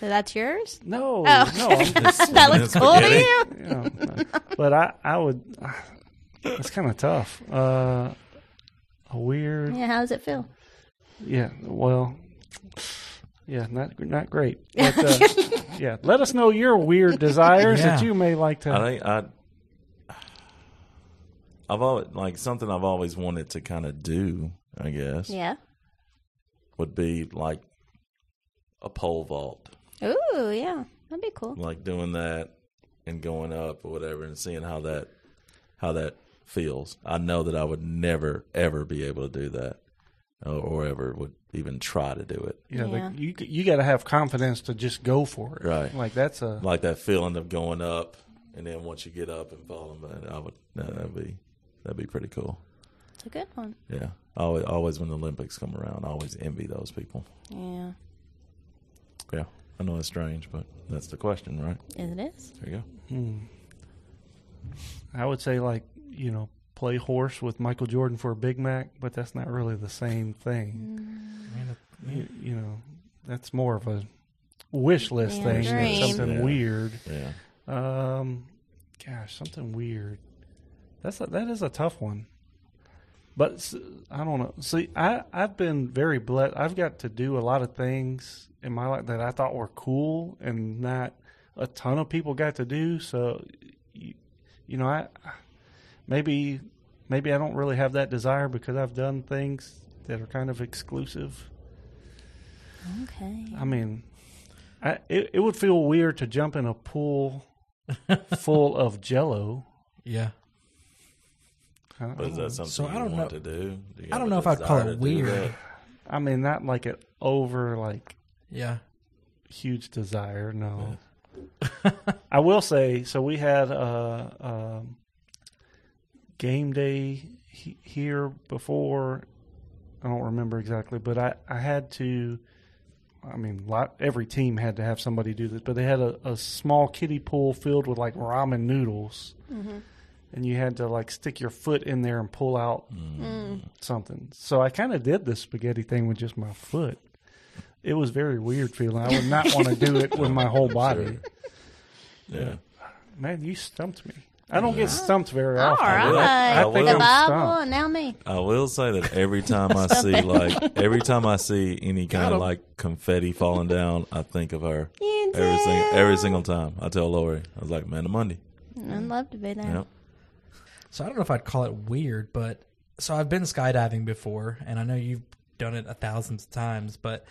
So that's yours? no, Oh. no. That looks cool to you? you know, no. But I, I would, it's kind of tough. Uh, a weird. Yeah. How does it feel? Yeah, well, yeah, not not great. But, uh, yeah, let us know your weird desires that you may like to. I think I. I've always like something I've always wanted to kind of do. I guess Yeah. would be like a pole vault, Ooh. Yeah. That'd be cool. like doing that and going up or whatever, and seeing how that how that feels. I know that I would never ever be able to do that, or, or ever would even try to do it. yeah, Yeah. The, you you got to have confidence to just go for it. Right. Like that's a Like that feeling of going up, and then once you get up and falling, but I would that, that'd be that'd be pretty cool. It's a good one. Yeah, always, always when the Olympics come around, I always envy those people. Yeah. Yeah, I know it's strange, but that's the question, right? Yes, it is. There you go. hmm. I would say like you know play horse with Michael Jordan for a Big Mac, but that's not really the same thing. Man, it- You, you know, that's more of a wish list Yeah, thing. than. Something Yeah. weird. Yeah, Um, gosh, something weird. That's a, that is a tough one. But I don't know. See, I I've been very blessed. I've got to do a lot of things in my life that I thought were cool, and not a ton of people got to do. So, you, you know, I maybe maybe I don't really have that desire because I've done things that are kind of exclusive. Okay. I mean, I, it, it would feel weird to jump in a pool full of Jello. yeah. I don't but is know. that something So I you don't want know- to do? Do you I have don't a know if I'd call desire it to do weird. that? I mean, not like an over like Yeah. huge desire. No, I will say. So we had uh, um, game day he, here before. I don't remember exactly, but I I had to. I mean, lot, every team had to have somebody do this, but they had a, a small kiddie pool filled with like ramen noodles, Mm-hmm. and you had to like stick your foot in there and pull out Mm. something. So I kind of did the spaghetti thing with just my foot. It was very weird feeling. I would not want to do it with my whole body. Yeah, Man, you stumped me. I don't get stumped very All often. right. will. I the will. Bible, Stumped. and now me. I will say that every time I see like every time I see any kind of like confetti falling down, I think of her You every do. single every single time. I tell Lori, I was like, "Man, the Monday." I'd love to be there. Yep. So I don't know if I'd call it weird, but so I've been skydiving before, and I know you've done it a thousands of times, but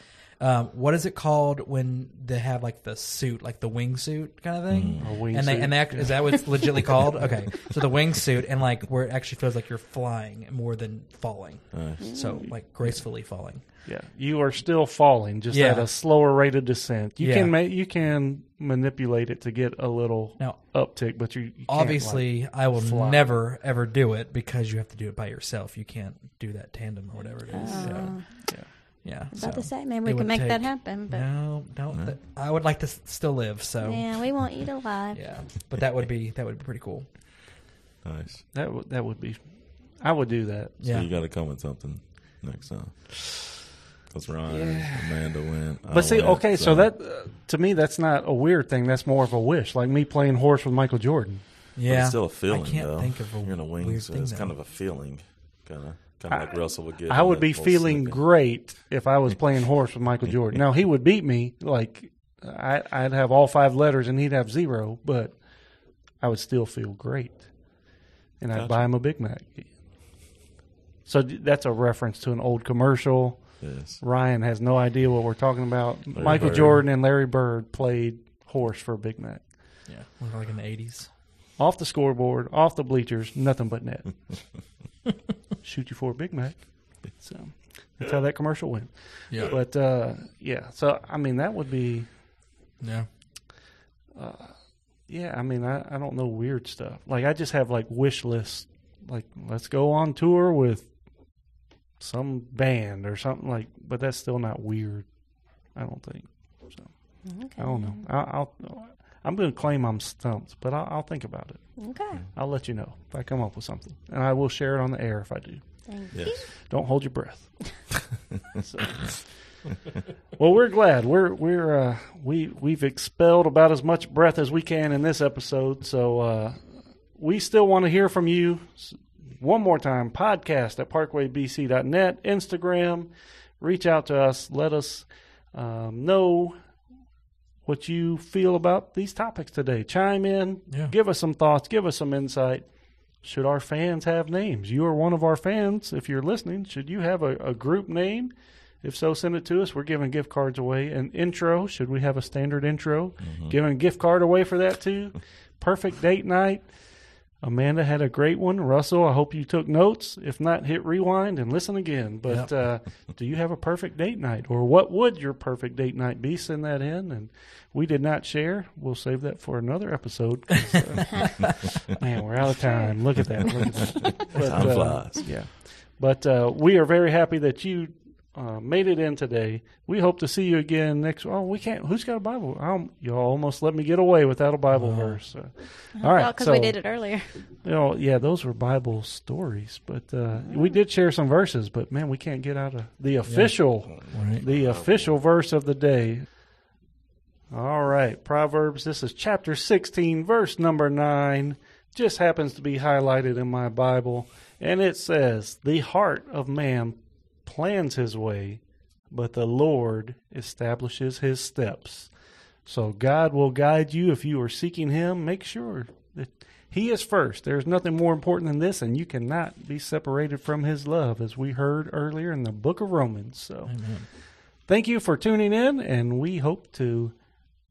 Um, what is it called when they have like the suit, like the wingsuit kind of thing? A wingsuit. and they and they act, is that what it's legitly called? Okay, so the wingsuit and like where it actually feels like you're flying more than falling. Nice. So like gracefully falling. Yeah, you are still falling, just Yeah. at a slower rate of descent. You Yeah. can ma- you can manipulate it to get a little Now, uptick, but you, you can't, obviously, I will fly. never ever do it because you have to do it by yourself. You can't do that tandem or whatever it is. Oh. So, yeah. Yeah, about so. to say, maybe we would can make that happen, but No, don't. th- I would like to s- still live. So yeah, we want you to live. yeah, but that would be that would be pretty cool. Nice. that would that would be. I would do that. Yeah. So you got to come with something next time. That's Ryan, and Amanda went. I But see, went, okay, so, that uh, to me that's not a weird thing. That's more of a wish, like me playing horse with Michael Jordan. but Yeah, it's still a feeling. I can't though. think of a You're in a wing, weird so thing, it's though. kind of a feeling, kind of, kind of like Russell would get. I would be feeling snippet. great if I was playing horse with Michael Jordan. Now he would beat me, like I, I'd have all five letters and he'd have zero, but I would still feel great, and I'd Gotcha. buy him a Big Mac. So that's a reference to an old commercial. Yes. Ryan has no idea what we're talking about. Larry Michael Bird. Jordan and Larry Bird played horse for a Big Mac. Yeah, was it like in the eighties. Off the scoreboard, off the bleachers, nothing but net. Shoot you for a Big Mac. So that's how that commercial went. Yeah, But uh, yeah, so I mean that would be yeah. yeah. I mean I, I don't know weird stuff. Like I just have like wish lists. Like let's go on tour with some band or something like. But that's still not weird. I don't think. So Okay. I don't know. I, I'll I'm going to claim I'm stumped, but I'll, I'll think about it. Okay. I'll let you know if I come up with something, and I will share it on the air if I do. Thank Yes. you. Don't hold your breath. So- well, we're glad we're we're uh, we we've expelled about as much breath as we can in this episode. So uh, we still want to hear from you. One more time, podcast at parkwaybc.net, Instagram. Reach out to us. Let us um, know what you feel about these topics today. Chime in. Yeah. Give us some thoughts. Give us some insight. Should our fans have names? You are one of our fans. If you're listening, should you have a, a group name? If so, send it to us. We're giving gift cards away. An intro. Should we have a standard intro? Mm-hmm. Giving a gift card away for that too. Perfect date night. Amanda had a great one. Russell, I hope you took notes. If not, hit rewind and listen again. But uh, do you have a perfect date night? Or what would your perfect date night be? Send that in. And we did not share. We'll save that for another episode. uh, man, we're out of time. Look at that. Look at that. But, Time uh, flies. yeah. But uh, we are very happy that you uh, made it in today. We hope to see you again next. Oh, we can't. Who's got a Bible? Um, y'all almost let me get away without a Bible verse. Uh, all right, because so we did it earlier. you know, yeah, those were Bible stories, but uh, we did share some verses. But man, we can't get out of the official, Right. the official verse of the day. All right, Proverbs. This is chapter sixteen, verse number nine. Just happens to be highlighted in my Bible, and it says, "The heart of man plans his way, but the Lord establishes his steps." So God will guide you if you are seeking Him. Make sure that He is first. There's nothing more important than this, and you cannot be separated from His love, as we heard earlier in the book of Romans. So, thank you for tuning in, and we hope to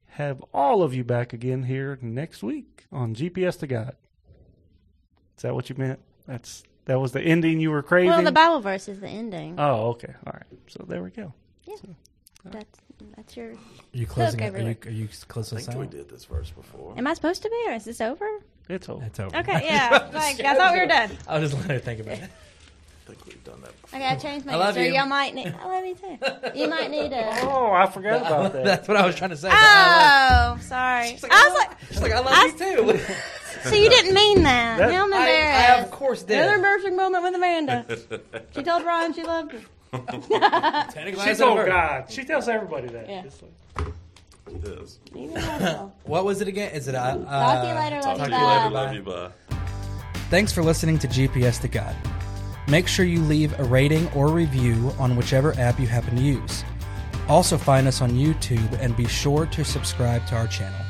have all of you back again here next week on GPS to God. Is that what you meant? That's that was the ending you were craving. Well, the Bible verse is the ending. oh, okay, all right. So there we go. Yeah. That's that's your. Are you closing? Look It? Are you, are you closing I think we did this verse before. Am I supposed to be, or is this over? It's over. It's over. Okay, yeah. like I thought we were done. I'll just let her think about it. I think we've done that before. Okay, I changed my I love answer. you. Y'all might need. I love you too. You might need a. Oh, I forgot about that. That's what I was trying to say. I Oh, sorry. love- I was like, She's like, I love I- you too. so you didn't mean that. That- now I'm I, I of course did. Another embarrassing moment with Amanda. she told Ryan she loved him. Technically, I She said told her. God. She tells everybody that. Yeah. It's like- It is. Even Russell. What was it again? Is it? Uh, Talk to you later. Love talk you. to you later. Love you. Bye. Thanks for listening to GPS to God. Make sure you leave a rating or review on whichever app you happen to use. Also, find us on YouTube and be sure to subscribe to our channel.